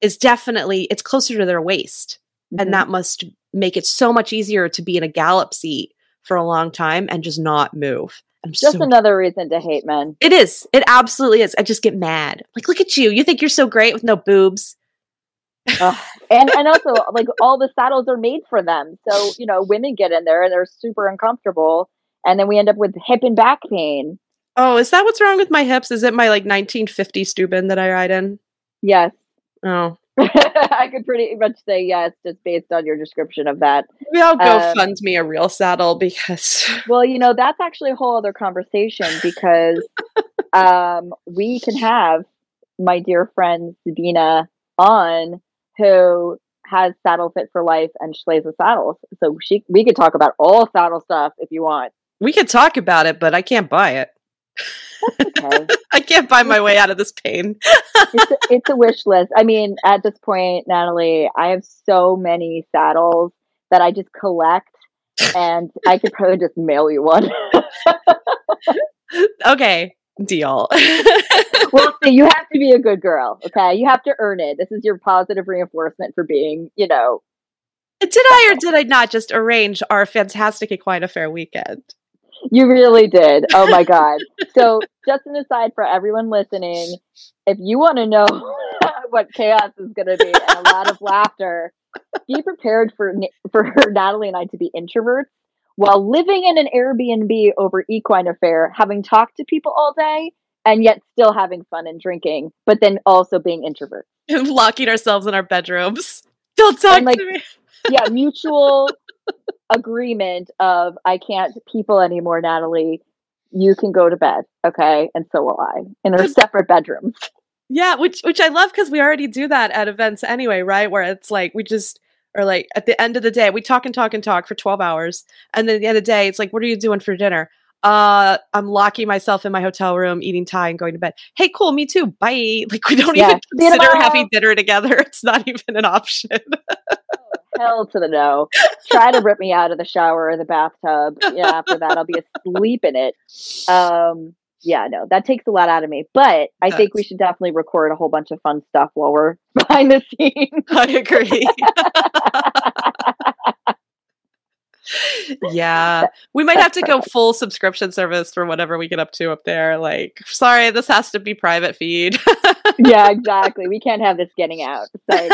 is definitely it's closer to their waist Mhm. and that must make it so much easier to be in a gallop seat for a long time and just not move i'm just so another reason to hate men. it is it absolutely is i just get mad like look at you you think you're so great with no boobs Ugh. and and also like all the saddles are made for them. So, you know, women get in there and they're super uncomfortable and then we end up with hip and back pain. oh is that what's wrong with my hips is it my like 1950 Stübben that i ride in Yes. oh I could pretty much say yes just based on your description of that. maybe i'll go Um, fund me a real saddle because Well, you know, that's actually a whole other conversation because um, we can have my dear friend Sabina on who has Saddle Fit for Life and slays with saddles. So she we could talk about all saddle stuff if you want. we could talk about it but i can't buy it Okay. i can't buy my way out of this pain it's, a, it's a wish list. I mean, at this point, Natalie, I have so many saddles that I just collect and I could probably just mail you one. okay deal well, see, you have to be a good girl, okay? You have to earn it. This is your positive reinforcement for being, you know, did i or did i not just arrange our fantastic equine affair weekend you really did. Oh my God. So, just an aside for everyone listening, if you want to know what chaos is going to be and a lot of laughter, be prepared for for Natalie and I to be introverts while living in an Airbnb over Equine Affair, having talked to people all day and yet still having fun and drinking, but then also being introvert. locking ourselves in our bedrooms. Don't talk And, like, to me. Yeah, mutual agreement of I can't people anymore, Natalie. You can go to bed, okay? And so will I in our separate bedrooms. Yeah, which which I love because we already do that at events anyway, right? Where it's like we just are like at the end of the day, we talk and talk and talk for 12 hours. And then at the end of the day, it's like, what are you doing for dinner? Uh, I'm locking myself in my hotel room, eating Thai and going to bed. Hey, cool, me too. Bye. Like we don't Yeah. even consider having dinner together. It's not even an option. Hell to the no. Try to rip me out of the shower or the bathtub. Yeah, after that I'll be asleep in it. Um yeah, no, that takes a lot out of me. But I think we should definitely record a whole bunch of fun stuff while we're behind the scenes. I agree. yeah. We might have to go full subscription service for whatever we get up to up there. Like, sorry, this has to be private feed. yeah, exactly. We can't have this getting out. Sorry,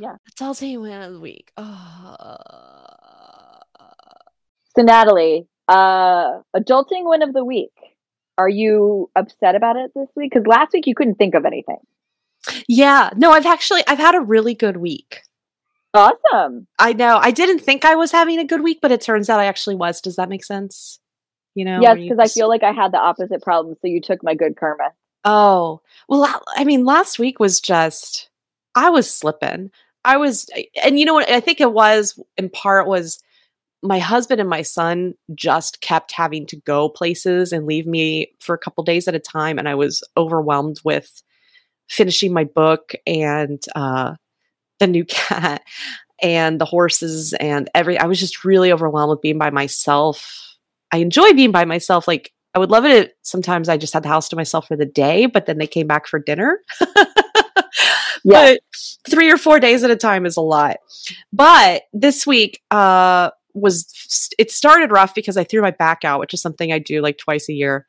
guys. Adulting win of the week. Oh. So Natalie, uh adulting win of the week. Are you upset about it this week? Because last week you couldn't think of anything. Yeah. No, I've actually I've had a really good week. Awesome. I know. I didn't think I was having a good week, but it turns out I actually was. Does that make sense? You know? yes, you because I feel like I had the opposite problem. So you took my good karma. Oh, well, I mean, last week was just, I was slipping. I was, and you know what? I think it was in part was my husband and my son just kept having to go places and leave me for a couple days at a time. And I was overwhelmed with finishing my book and uh, the new cat and the horses and every, I was just really overwhelmed with being by myself. I enjoy being by myself. Like, I would love it sometimes I just had the house to myself for the day, but then they came back for dinner. Yeah. But three or four days at a time is a lot. But this week uh was it started rough because I threw my back out, which is something I do like twice a year.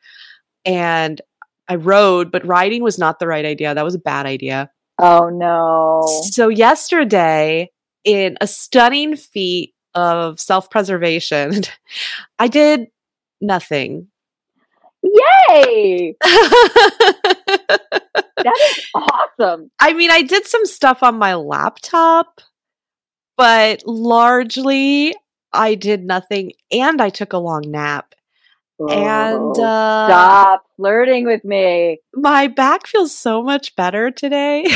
And I rode, but riding was not the right idea. That was a bad idea. Oh no. So yesterday, in a stunning feat of self-preservation, I did nothing. Yay! That is awesome. I mean, I did some stuff on my laptop, but largely I did nothing and I took a long nap. and Oh, uh stop flirting with me. my back feels so much better today.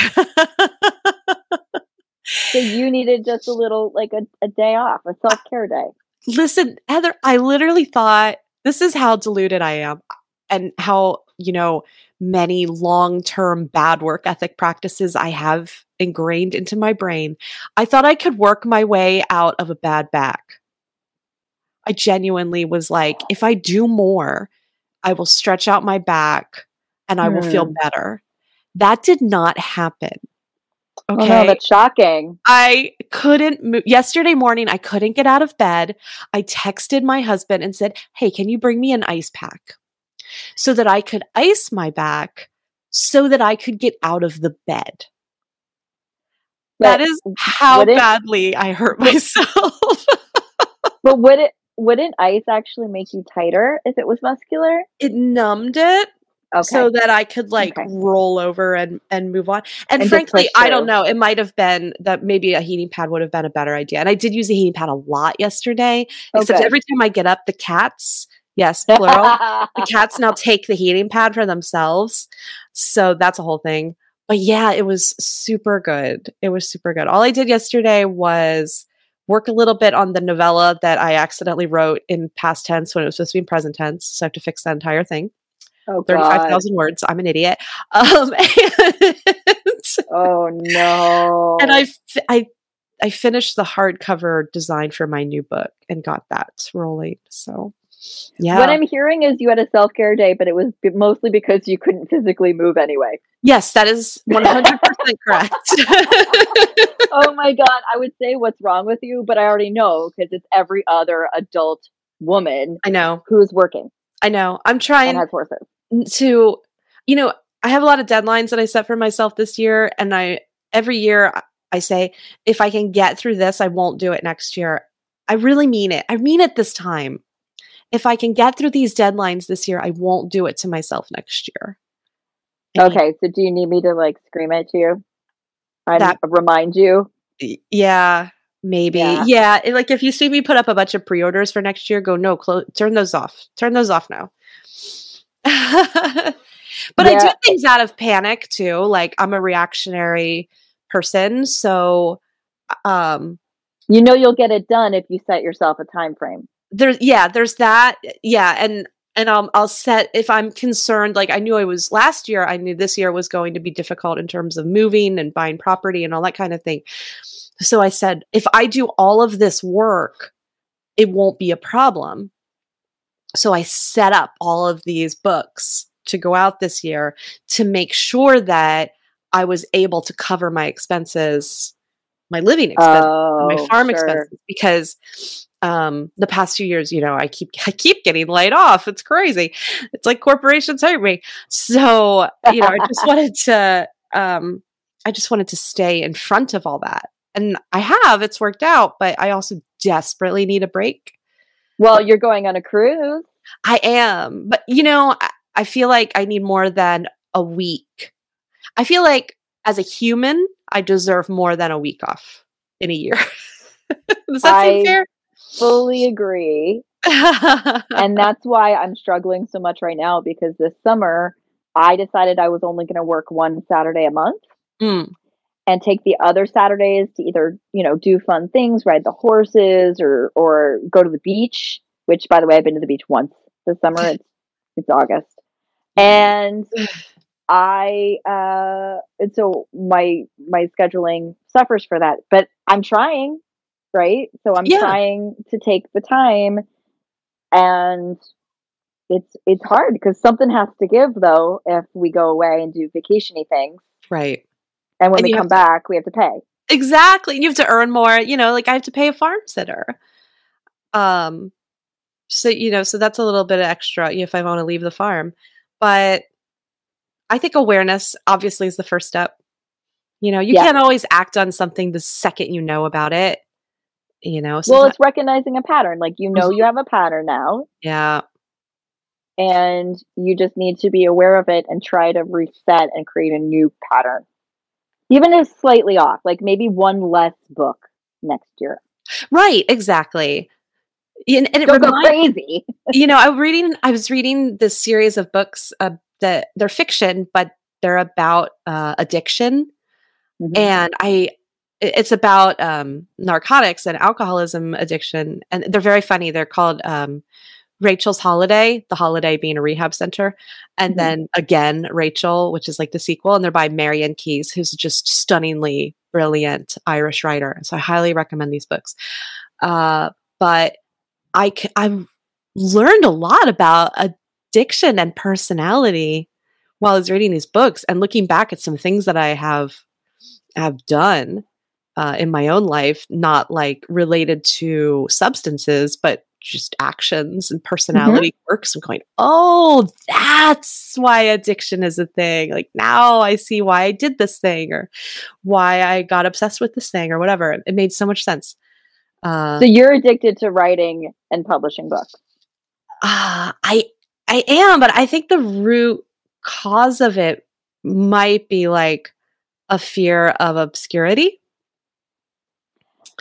So you needed just a little like a, a day off, a self care day. Listen, Heather, I literally thought this is how deluded I am and how, you know, many long term bad work ethic practices I have ingrained into my brain. I thought I could work my way out of a bad back. I genuinely was like, if I do more, I will stretch out my back and I will feel Hmm. better. That did not happen. Oh Okay. no, that's shocking. I couldn't move. Yesterday morning, I couldn't get out of bed. I texted my husband and said, Hey, can you bring me an ice pack so that I could ice my back so that I could get out of the bed? that But- is how it- badly I hurt myself. But would it wouldn't ice actually make you tighter if it was muscular? it numbed it Okay. so that I could like Okay. roll over and and move on. And, And frankly, I don't know. It might have been that maybe a heating pad would have been a better idea. And I did use a heating pad a lot yesterday. Except Okay. every time I get up, the cats, yes, plural, the cats now take the heating pad for themselves. So that's a whole thing. But yeah, it was super good. It was super good. All I did yesterday was work a little bit on the novella that I accidentally wrote in past tense when it was supposed to be in present tense. So I have to fix that entire thing. Oh, 35,000 words. I'm an idiot. Um, and, Oh no. and I, I, I finished the hardcover design for my new book and got that rolling. So, yeah. What I'm hearing is you had a self care day, but it was b- mostly because you couldn't physically move anyway. yes, that is 100% correct. oh my god, I would say what's wrong with you, but I already know because it's every other adult woman I know. who's working I know. I'm and trying has horses. To, you know, I have a lot of deadlines that I set for myself this year. And I, every year I- say, if I can get through this, I won't do it next year. I really mean it. I mean it this time. if I can get through these deadlines this year, I won't do it to myself next year. Okay, so do you need me to like scream at you? I That- remind you. yeah, maybe. Yeah. Yeah. like if you see me put up a bunch of pre-orders for next year, go no, clo- turn those off. Turn those off now. but I do things out of panic too. Like I'm a reactionary person, so um You know you'll get it done if you set yourself a time frame. there's yeah there's that yeah and and um, I'll set if I'm concerned like I knew I was last year I knew this year was going to be difficult in terms of moving and buying property and all that kind of thing so I said if I do all of this work it won't be a problem so I set up all of these books to go out this year to make sure that I was able to cover my expenses my living expenses Oh, my farm sure. expenses because um the past few years you know i keep i keep getting laid off. It's crazy. It's like corporations hurt me. So you know i just wanted to um i just wanted to stay in front of all that. And i have it's worked out but i also desperately need a break Well, you're going on a cruise. i am but you know I, I feel like i need more than a week. I feel like as a human i deserve more than a week off in a year. Does that I- seem fair? Fully agree. and that's why I'm struggling so much right now because this summer I decided I was only going to work one Saturday a month. Mm, and take the other Saturdays to either, you know, do fun things, ride the horses or or go to the beach, which by the way I've been to the beach once this summer. It's it's August. And I uh and so my my scheduling suffers for that. But I'm trying, right? So I'm Yeah. trying to take the time and it's it's hard because something has to give though if we go away and do vacationy things right. And when And we come back we have to pay Exactly. You have to earn more, you know, like I have to pay a farm sitter. Um so you know, so that's a little bit of extra if I want to leave the farm. But I think awareness obviously is the first step. You know, you Yeah. can't always act on something the second you know about it. You know, so well that- it's recognizing a pattern like you know Mhm. you have a pattern now yeah. and you just need to be aware of it and try to reset and create a new pattern even if slightly off like maybe one less book next year Right, exactly. And, and it don't go crazy you know, I was reading I was reading this series of books uh, that they're fiction, but they're about uh, addiction, Mhm. and I it's about um, narcotics and alcoholism addiction, and they're very funny. They're called um, Rachel's Holiday, the holiday being a rehab center, and Mhm. then again Rachel, which is like the sequel, and they're by Marianne Keyes, who's just stunningly brilliant Irish writer. So I highly recommend these books. Uh, but I c- I've learned a lot about addiction and personality while I was reading these books and looking back at some things that I have have done uh, in my own life, not like related to substances, but just actions and personality quirks. I'm going, oh, that's why addiction is a thing. Like now I see why I did this thing or why I got obsessed with this thing or whatever. It made so much sense. Uh, so you're addicted to writing and publishing books Ah, I I am, but I think the root cause of it might be like a fear of obscurity.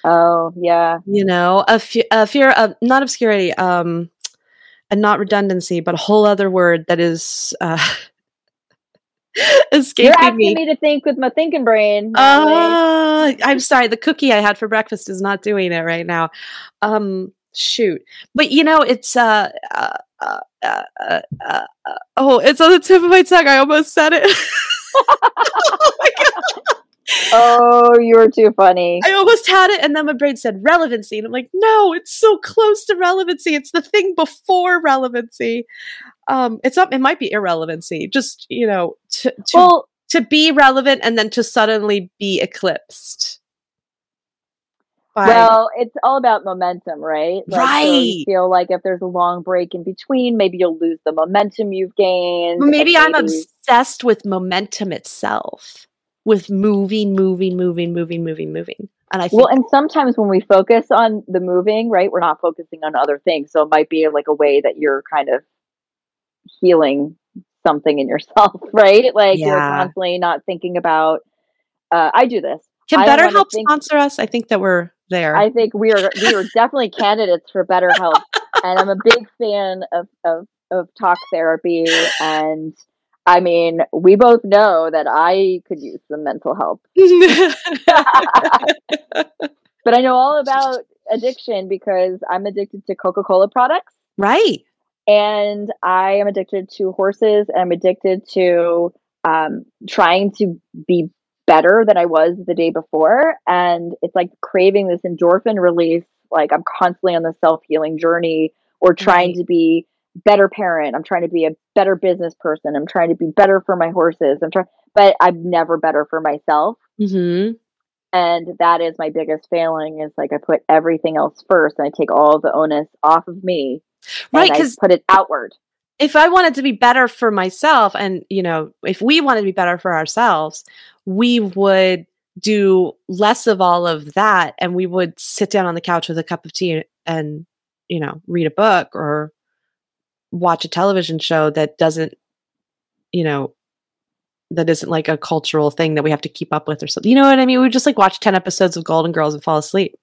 Oh yeah You know, a, fear of not obscurity, um, and not redundancy, but a whole other word that is uh, you're escaping asking me. me to think with my thinking brain. Uh, I'm sorry, the cookie I had for breakfast is not doing it right now. Um, shoot, but you know, it's uh, uh, uh, uh, uh, uh, oh, it's on the tip of my tongue. I almost said it. oh my god, oh you're too funny I almost had it, and then my brain said relevancy, and I'm like, no, it's so close to relevancy. It's the thing before relevancy. Um, it's up. It might be irrelevancy. Just you know, to to well to be relevant and then to suddenly be eclipsed. by- Well, it's all about momentum, right? so you Right. feel like if there's a long break in between, maybe you'll lose the momentum you've gained. Well, maybe I'm maybe- obsessed with momentum itself, with moving, moving, moving, moving, moving, moving. And I think Well, and sometimes when we focus on the moving, right, we're not focusing on other things. So it might be like a way that you're kind of healing something in yourself, right? Like you're constantly not thinking about. Uh, I do this. can I don't BetterHelp think- sponsor us? I think that we're there. I think we are we are definitely candidates for BetterHelp, and I'm a big fan of of of talk therapy. And I mean, we both know that I could use some mental help. but I know all about addiction because I'm addicted to Coca Cola products right. and I am addicted to horses and I'm addicted to um, trying to be better than I was the day before. And it's like craving this endorphin release. Like I'm constantly on the self healing journey or trying Right. to be better parent. I'm trying to be a better business person. I'm trying to be better for my horses. I'm trying, but I'm never better for myself hmm and that is my biggest failing is like i put everything else first and i take all the onus off of me Right. I Because put it outward if I wanted to be better for myself, and you know, if we wanted to be better for ourselves, we would do less of all of that, and we would sit down on the couch with a cup of tea and you know read a book or watch a television show that doesn't, you know, that isn't like a cultural thing that we have to keep up with or something. You know what I mean? We just like watch ten episodes of Golden Girls and fall asleep.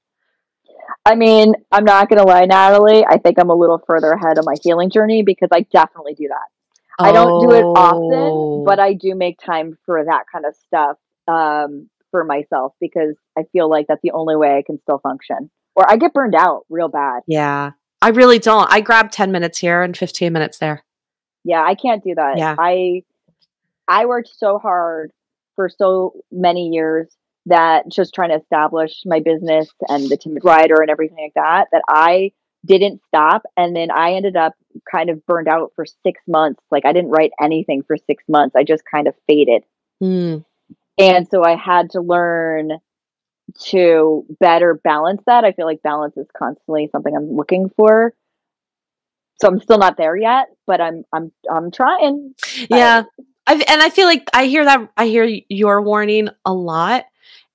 i mean i'm not gonna lie natalie i think i'm a little further ahead of my healing journey because i definitely do that i don't do it Oh. often but i do make time for that kind of stuff um, for myself because i feel like that's the only way i can still function or i get burned out real bad Yeah. I really don't. I grab 10 minutes here and 15 minutes there. Yeah, I can't do that. Yeah. I I worked so hard for so many years that just trying to establish my business and the timid rider and everything like that that I didn't stop and then I ended up kind of burned out for 6 months. Like I didn't write anything for 6 months. I just kind of faded. Mm. And so I had to learn to better balance that. I feel like balance is constantly something I'm looking for. So I'm still not there yet, but I'm I'm I'm trying. Yeah. I, and I feel like I hear that, I hear your warning a lot.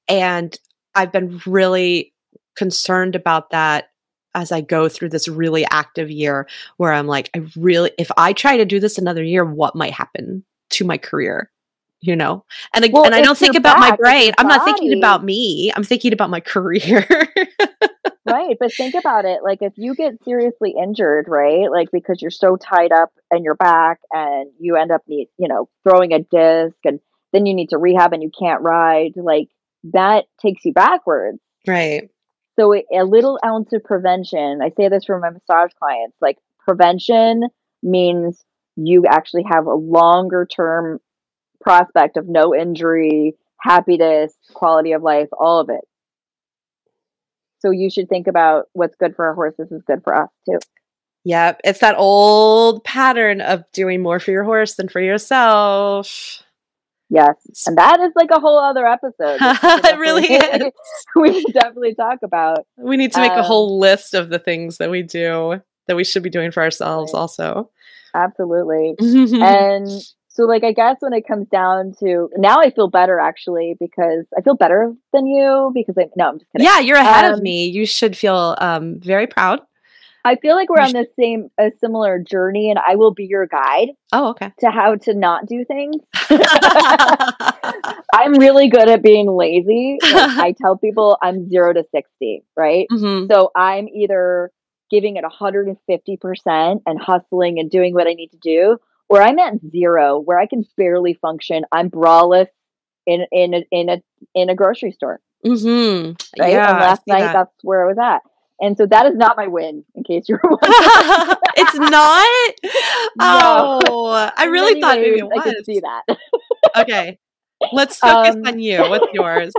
And I've been really concerned about that as I go through this really active year where I'm like, I really, if I try to do this another year, what might happen to my career? You know, and, Well, and I don't think about my back, it's brain. I'm not thinking about me. I'm thinking about my career. right but think about it like if you get seriously injured right like because you're so tied up in your back and you end up need you know throwing a disc and then you need to rehab and you can't ride like that takes you backwards right. so a a little ounce of prevention i say this for my massage clients like prevention means you actually have a longer term prospect of no injury happiness quality of life all of it so you should think about what's good for our horses is good for us too Yep. It's that old pattern of doing more for your horse than for yourself. yes and that is like a whole other episode It really is. we should definitely talk about We need to make a Um, whole list of the things that we do that we should be doing for ourselves Right. also. absolutely and so like i guess when it comes down to now i feel better actually because i feel better than you because i no i'm just kidding yeah, you're ahead of Um, me. You should feel um, very proud. i feel like we're on the same a similar journey and i will be your guide Oh, okay. to how to not do things i'm really good at being lazy Like, i tell people i'm 0 to 60 right Mhm. so i'm either giving it 150% and hustling and doing what i need to do or i'm at zero where i can barely function i'm braless in in a, in a in a grocery store Mhm. right Yeah, and last night that. that's where i was at and so that is not my win in case you're wondering it's not. No. Oh, I really thought maybe it i could was. see that Okay, let's focus Um, on you. What's yours?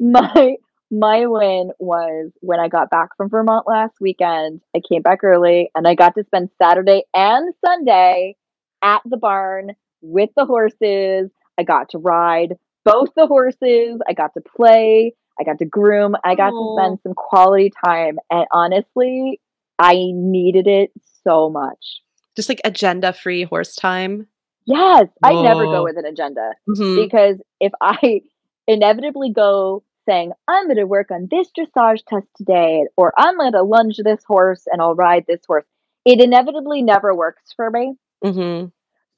my my win was when I got back from Vermont last weekend. I came back early and I got to spend Saturday and Sunday at the barn with the horses. I got to ride both the horses. I got to play. I got to groom. I got Aw. to spend some quality time. And honestly, I needed it so much. Just like agenda free horse time. Yes, I never go with an agenda. Mhm. because if I inevitably go saying, I'm going to work on this dressage test today, or I'm going to lunge this horse and I'll ride this horse, it inevitably never works for me. Mm-hmm.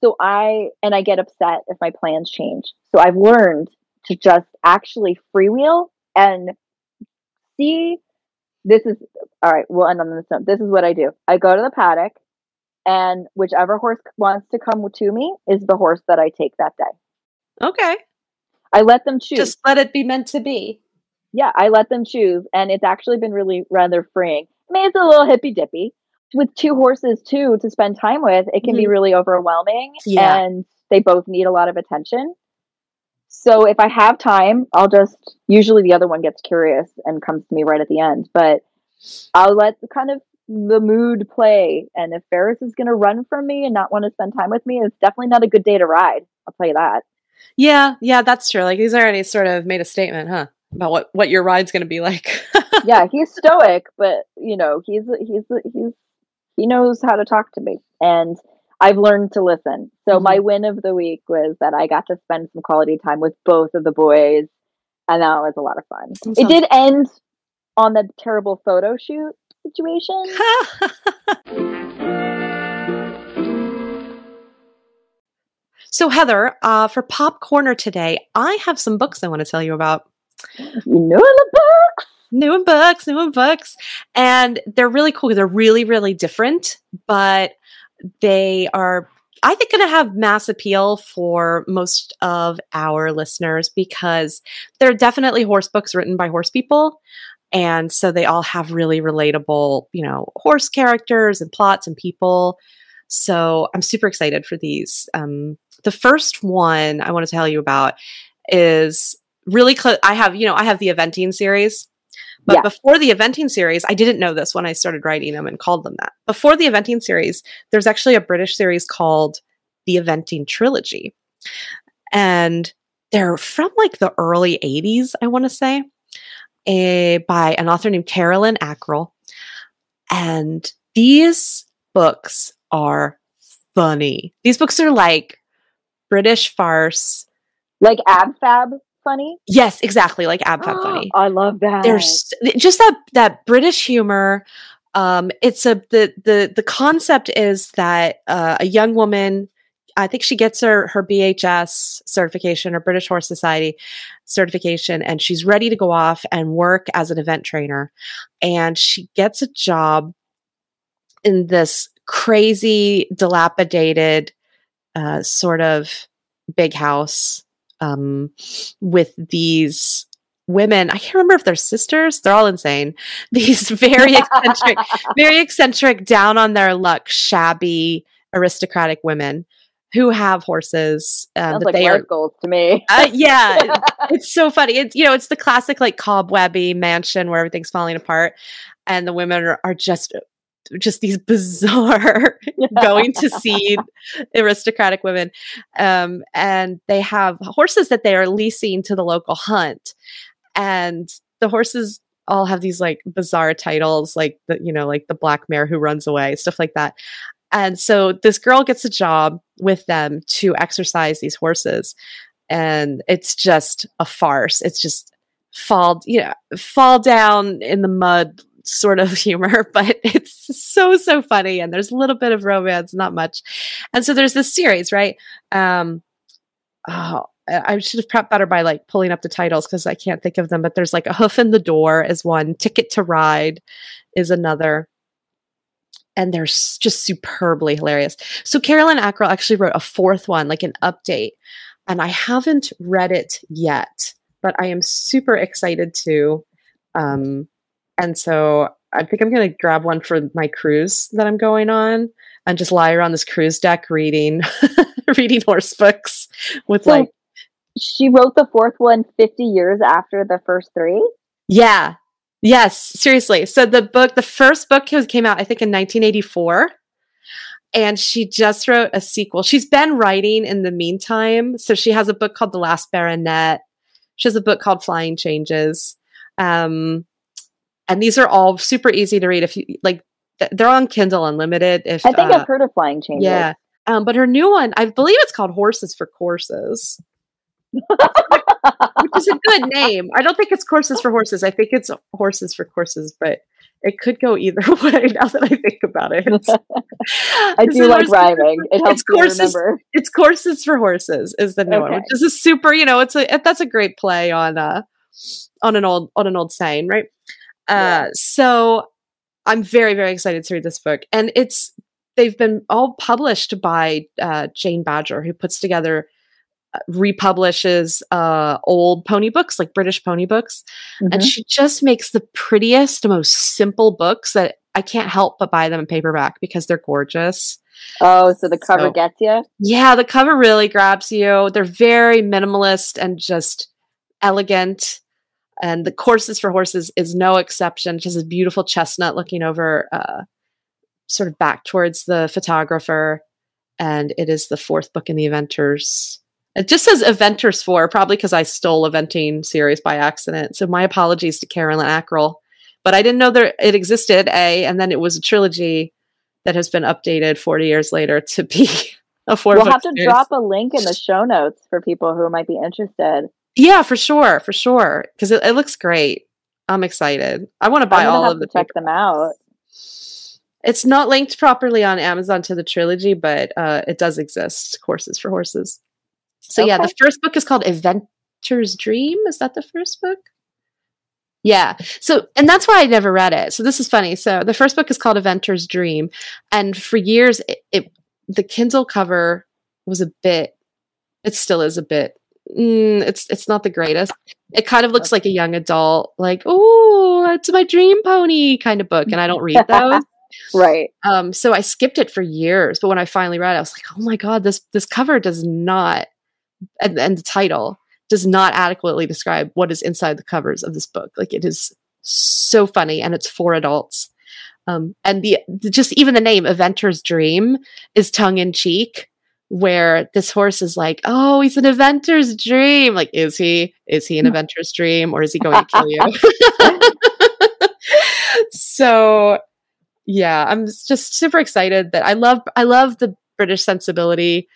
So I, and I get upset if my plans change. So I've learned to just actually freewheel and see. This is, all right, we'll end on this note. This is what I do I go to the paddock, and whichever horse wants to come to me is the horse that I take that day. Okay. I let them choose. Just let it be meant to be. yeah, I let them choose, and it's actually been really rather freeing. I mean, it's a little hippy dippy with two horses too to spend time with. It can be mm-hmm. really overwhelming, Yeah. and they both need a lot of attention. So if I have time, I'll just usually the other one gets curious and comes to me right at the end, but I'll let the kind of the mood play. And if Ferrous is going to run from me and not want to spend time with me, it's definitely not a good day to ride. I'll tell you that. Yeah, yeah, that's true. Like he's already sort of made a statement, huh? About what what your ride's going to be like. yeah, he's stoic, but you know, he's he's he's he knows how to talk to me, and I've learned to listen. So my win of the week was that I got to spend some quality time with both of the boys, and that was a lot of fun. It did end on the terrible photo shoot situation. so Heather, uh, for Pop Corner today, I have some books I want to tell you about. you know the books. New books, new books. And they're really cool. They're really, really different, but they are, I think, going to have mass appeal for most of our listeners because they're definitely horse books written by horse people. And so they all have really relatable, you know, horse characters and plots and people. So I'm super excited for these. Um, the first one I want to tell you about is really close. I have, you know, I have the eventing series. But Yeah. before the eventing series, I didn't know this when I started writing them and called them that. Before the eventing series, there's actually a British series called the Eventing Trilogy. And they're from like the early 80s, I want to say, eh, by an author named Carolyn Akrill. And these books are funny. These books are like British farce. Like ab fab funny. Yes, exactly, like Ab Fab Funny. I love that. there's just that that British humor. Um, it's a the the the concept is that uh, a young woman, I think she gets her her BHS certification or British Horse Society certification, and she's ready to go off and work as an event trainer, and she gets a job in this crazy, dilapidated, uh, sort of big house um, with these women. I can't remember if they're sisters. They're all insane. These very eccentric, very eccentric, down on their luck, shabby, aristocratic women who have horses um, that like they are goals to me. Uh, yeah, it's so funny. It's you know, it's the classic like cobwebby mansion where everything's falling apart, and the women are, are just just these bizarre going to see aristocratic women um, and they have horses that they are leasing to the local hunt and the horses all have these like bizarre titles like the you know like the black mare who runs away stuff like that and so this girl gets a job with them to exercise these horses and it's just a farce. It's just fall you know fall down in the mud sort of humor but it's so so funny and there's a little bit of romance not much and so there's this series right um oh I should have prepped better by like pulling up the titles because I can't think of them. But there's like a hoof in the door is one, Ticket to Ride is another, and they're just superbly hilarious. So Carolyn Akrill actually wrote a fourth one, like an update, and I haven't read it yet, but I am super excited to. Um, and so I think I'm going to grab one for my cruise that I'm going on and just lie around this cruise deck reading reading horse books with So- like she wrote the fourth one 50 years after the first three. yeah. Yes seriously. So the book the first book came out i think in 1984 and she just wrote a sequel. She's been writing in the meantime. So she has a book called the last baronet. She has a book called flying changes. Um and these are all super easy to read if you like th- they're on kindle unlimited if I think uh, I've heard of Flying Changes. yeah um, but her new one i believe it's called horses for courses which is a good name. I don't think it's courses for horses. I think it's horses for courses, but it could go either way now that I think about it. I do like rhyming. It helps it's courses, remember. It's courses for horses is the new okay. one, which is a super, you know, it's a that's a great play on uh on an old on an old saying, right? Uh so I'm very, very excited to read this book. And it's they've been all published by uh, Jane Badger, who puts together uh, republishes uh, old pony books like british pony books. Mm-hmm. and she just makes the prettiest most simple books that i can't help but buy them in paperback because they're gorgeous. Oh so the cover so, gets you yeah the cover really grabs you. They're very minimalist and just elegant and the courses for horses is no exception just a beautiful chestnut looking over uh, sort of back towards the photographer and it is the fourth book in the eventers it just says Eventers 4, probably because I stole Eventing series by accident. So my apologies to Carolyn Akrill. But I didn't know that it existed, A, and then it was a trilogy that has been updated 40 years later to be a four We'll have to series. drop a link in the show notes for people who might be interested. Yeah, for sure, for sure. Because it, it, looks great. I'm excited. I want to buy all of the check them out. It's not linked properly on Amazon to the trilogy, but uh, it does exist. Courses for horses. So okay. yeah, the first book is called Eventer's Dream. Is that the first book? Yeah. So, and that's why I never read it. So this is funny. So the first book is called Eventer's Dream, and for years, it, it the Kindle cover was a bit. It still is a bit. Mm, it's it's not the greatest. It kind of looks like a young adult, like oh, it's my dream pony kind of book, and I don't read those. right. Um. So I skipped it for years, but when I finally read it, I was like, oh my god, this this cover does not and, and the title does not adequately describe what is inside the covers of this book. Like it is so funny and it's for adults. Um, and the, the just even the name Eventer's Dream is tongue in cheek, where this horse is like, "Oh, he's an Eventer's dream." Like, is he? Is he an hmm. Eventer's dream, or is he going to kill you? so, yeah, I'm just super excited that I love I love the British sensibility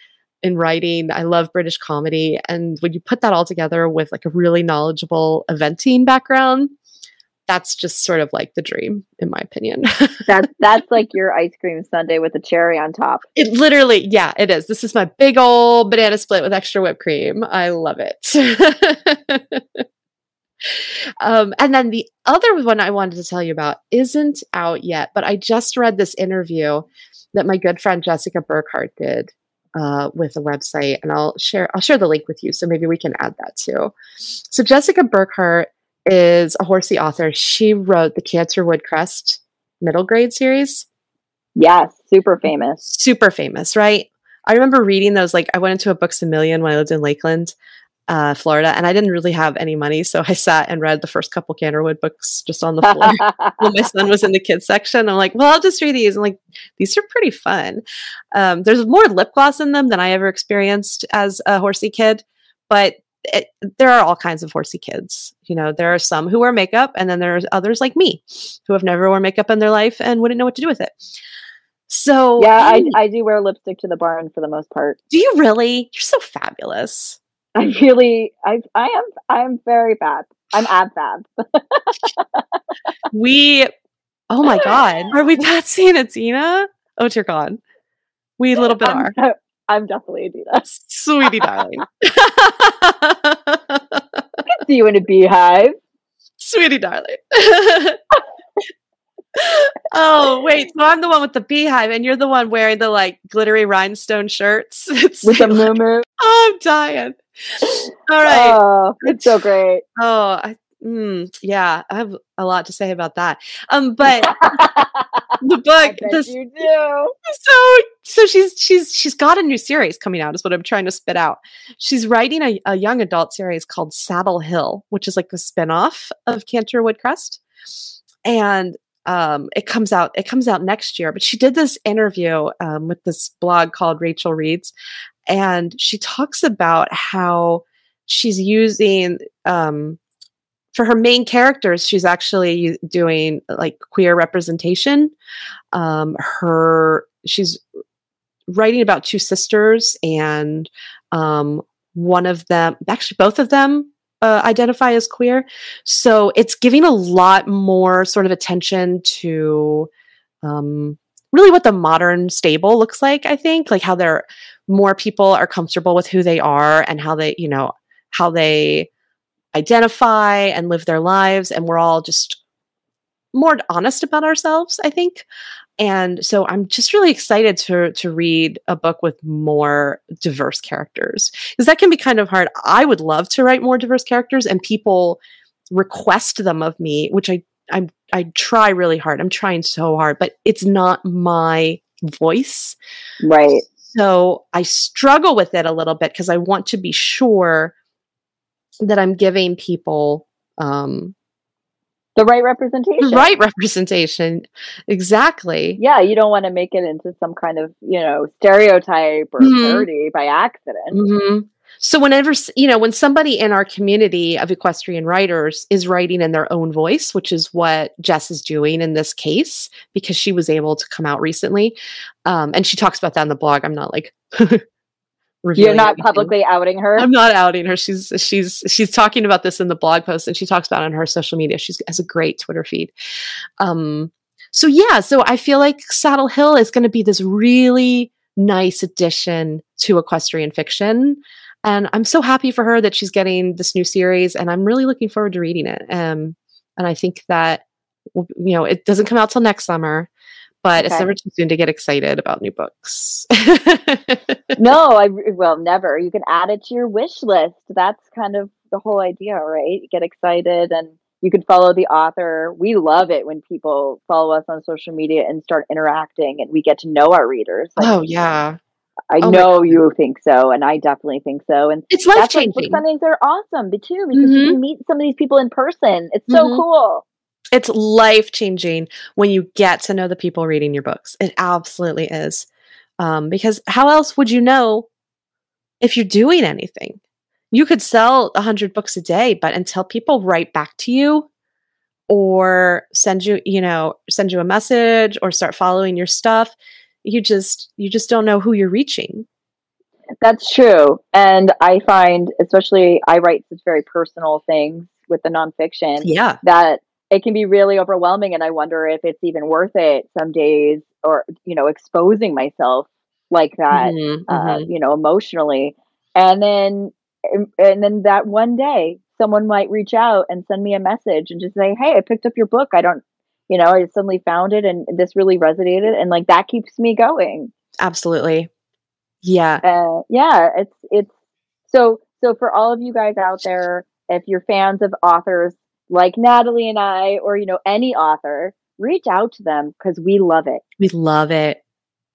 in writing. I love British comedy. And when you put that all together with like a really knowledgeable eventing background, that's just sort of like the dream, in my opinion. that's that's like your ice cream sundae with a cherry on top. It literally, yeah, it is. This is my big old banana split with extra whipped cream. I love it. um, and then the other one I wanted to tell you about isn't out yet, but I just read this interview that my good friend Jessica Burkhart did uh, with a website, and I'll share I'll share the link with you, so maybe we can add that too. So Jessica Burkhart is a horsey author. She wrote the Canterwood Crest middle grade series. Yes, super famous. Super famous, right? I remember reading those. Like, I went into a Books a Million when I lived in Lakeland, uh, Florida, and I didn't really have any money, so I sat and read the first couple Canterwood books just on the floor when my son was in the kids section. I'm like, well, I'll just read these. I'm like, these are pretty fun. Um, there's more lip gloss in them than I ever experienced as a horsey kid, but it, there are all kinds of horsey kids. You know, there are some who wear makeup, and then there's others like me who have never worn makeup in their life and wouldn't know what to do with it. So yeah, I, I do wear lipstick to the barn for the most part. Do you really? You're so fabulous. I really, I, I am, I am very bad. I'm ab fab. we, oh my god, are we Patsy and Edina? Oh dear God, we a little bit I'm, are. I'm definitely Edina, sweetie darling. see you in a beehive, sweetie darling. oh wait, so I'm the one with the beehive, and you're the one wearing the like glittery rhinestone shirts. It's with the moo moo. Oh, I'm dying. All right. Oh, it's so great. Oh, I, mm, yeah, I have a lot to say about that. Um, but the book, this, you do. So, so she's she's she's got a new series coming out. Is what I'm trying to spit out. She's writing a, a young adult series called Saddle Hill, which is like a spinoff of Canterwood Crest, and um, it comes out it comes out next year but she did this interview um, with this blog called rachel reads and she talks about how she's using um, for her main characters she's actually doing like queer representation um, her she's writing about two sisters and um, one of them actually both of them uh, identify as queer. So it's giving a lot more sort of attention to um, really what the modern stable looks like. I think like how there more people are comfortable with who they are and how they, you know, how they identify and live their lives, and we're all just more honest about ourselves. I think. And so I'm just really excited to to read a book with more diverse characters because that can be kind of hard. I would love to write more diverse characters and people request them of me, which I I I try really hard. I'm trying so hard, but it's not my voice. Right. So I struggle with it a little bit because I want to be sure that I'm giving people um, the right representation. right representation. Exactly. Yeah, you don't want to make it into some kind of, you know, stereotype or Mhm. parody by accident. hmm So whenever you know when somebody in our community of equestrian writers is writing in their own voice, which is what Jess is doing in this case because she was able to come out recently, um, and she talks about that in the blog. I'm not like You're not anything. publicly outing her. I'm not outing her. She's she's she's talking about this in the blog post and she talks about it on her social media. She has a great Twitter feed. Um so yeah, so I feel like Saddle Hill is going to be this really nice addition to equestrian fiction. And I'm so happy for her that she's getting this new series and I'm really looking forward to reading it. Um and I think that you know, it doesn't come out till next summer, but it's never too soon to get excited about new books. no, I well never. You can add it to your wish list. That's kind of the whole idea, right? Get excited and you can follow the author. We love it when people follow us on social media and start interacting and we get to know our readers. Like, oh yeah. I oh know you think so and I definitely think so. And It's life why book changing. signings are awesome but too because Mhm. you meet some of these people in person. It's so Mhm. cool. It's life changing when you get to know the people reading your books. It absolutely is. Um, because how else would you know if you're doing anything? You could sell a hundred books a day, but until people write back to you or send you, you know, send you a message or start following your stuff, you just you just don't know who you're reaching. That's true. And I find, especially, I write such very personal things with the nonfiction Yeah. that it can be really overwhelming. And I wonder if it's even worth it some days or, you know, exposing myself like that, Mhm, uh, mhm. you know, emotionally. And then, and then that one day, someone might reach out and send me a message and just say, Hey, I picked up your book. I don't, you know, I suddenly found it and this really resonated. And like that keeps me going. Absolutely. Yeah. uh, yeah, it's it's so so for all of you guys out there, if you're fans of authors like Natalie and I, or you know any author, reach out to them because we love it. We love it.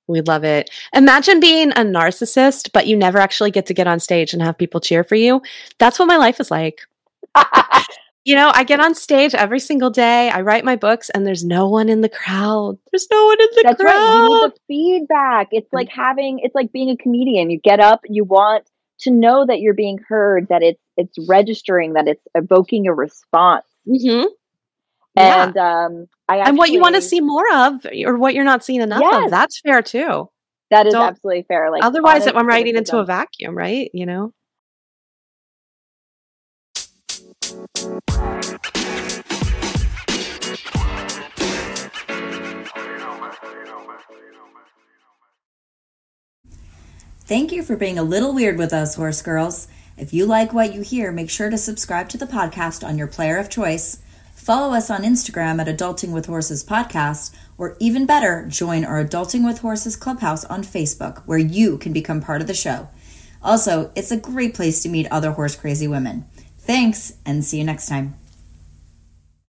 We love it. Imagine being a narcissist, but you never actually get to get on stage and have people cheer for you. That's what my life is like. You know, I get on stage every single day. I write my books, and there's no one in the crowd. There's no one in the crowd. That's right. crowd. You need the feedback. It's mm. like having it's like being a comedian. You get up, you want to know that you're being heard, that it's it's registering, that it's evoking a response. Mhm. Yeah. And um I and what you want to see more of, or what you're not seeing enough Yes. of, that's fair too. that is don't- absolutely fair. Like Otherwise, I'm writing into a vacuum, right? You know? Thank you for being a little weird with us, horse girls. If you like what you hear, make sure to subscribe to the podcast on your player of choice. Follow us on Instagram at Adulting with Horses Podcast, or even better, join our Adulting with Horses Clubhouse on Facebook, where you can become part of the show. Also, it's a great place to meet other horse crazy women. Thanks, and see you next time.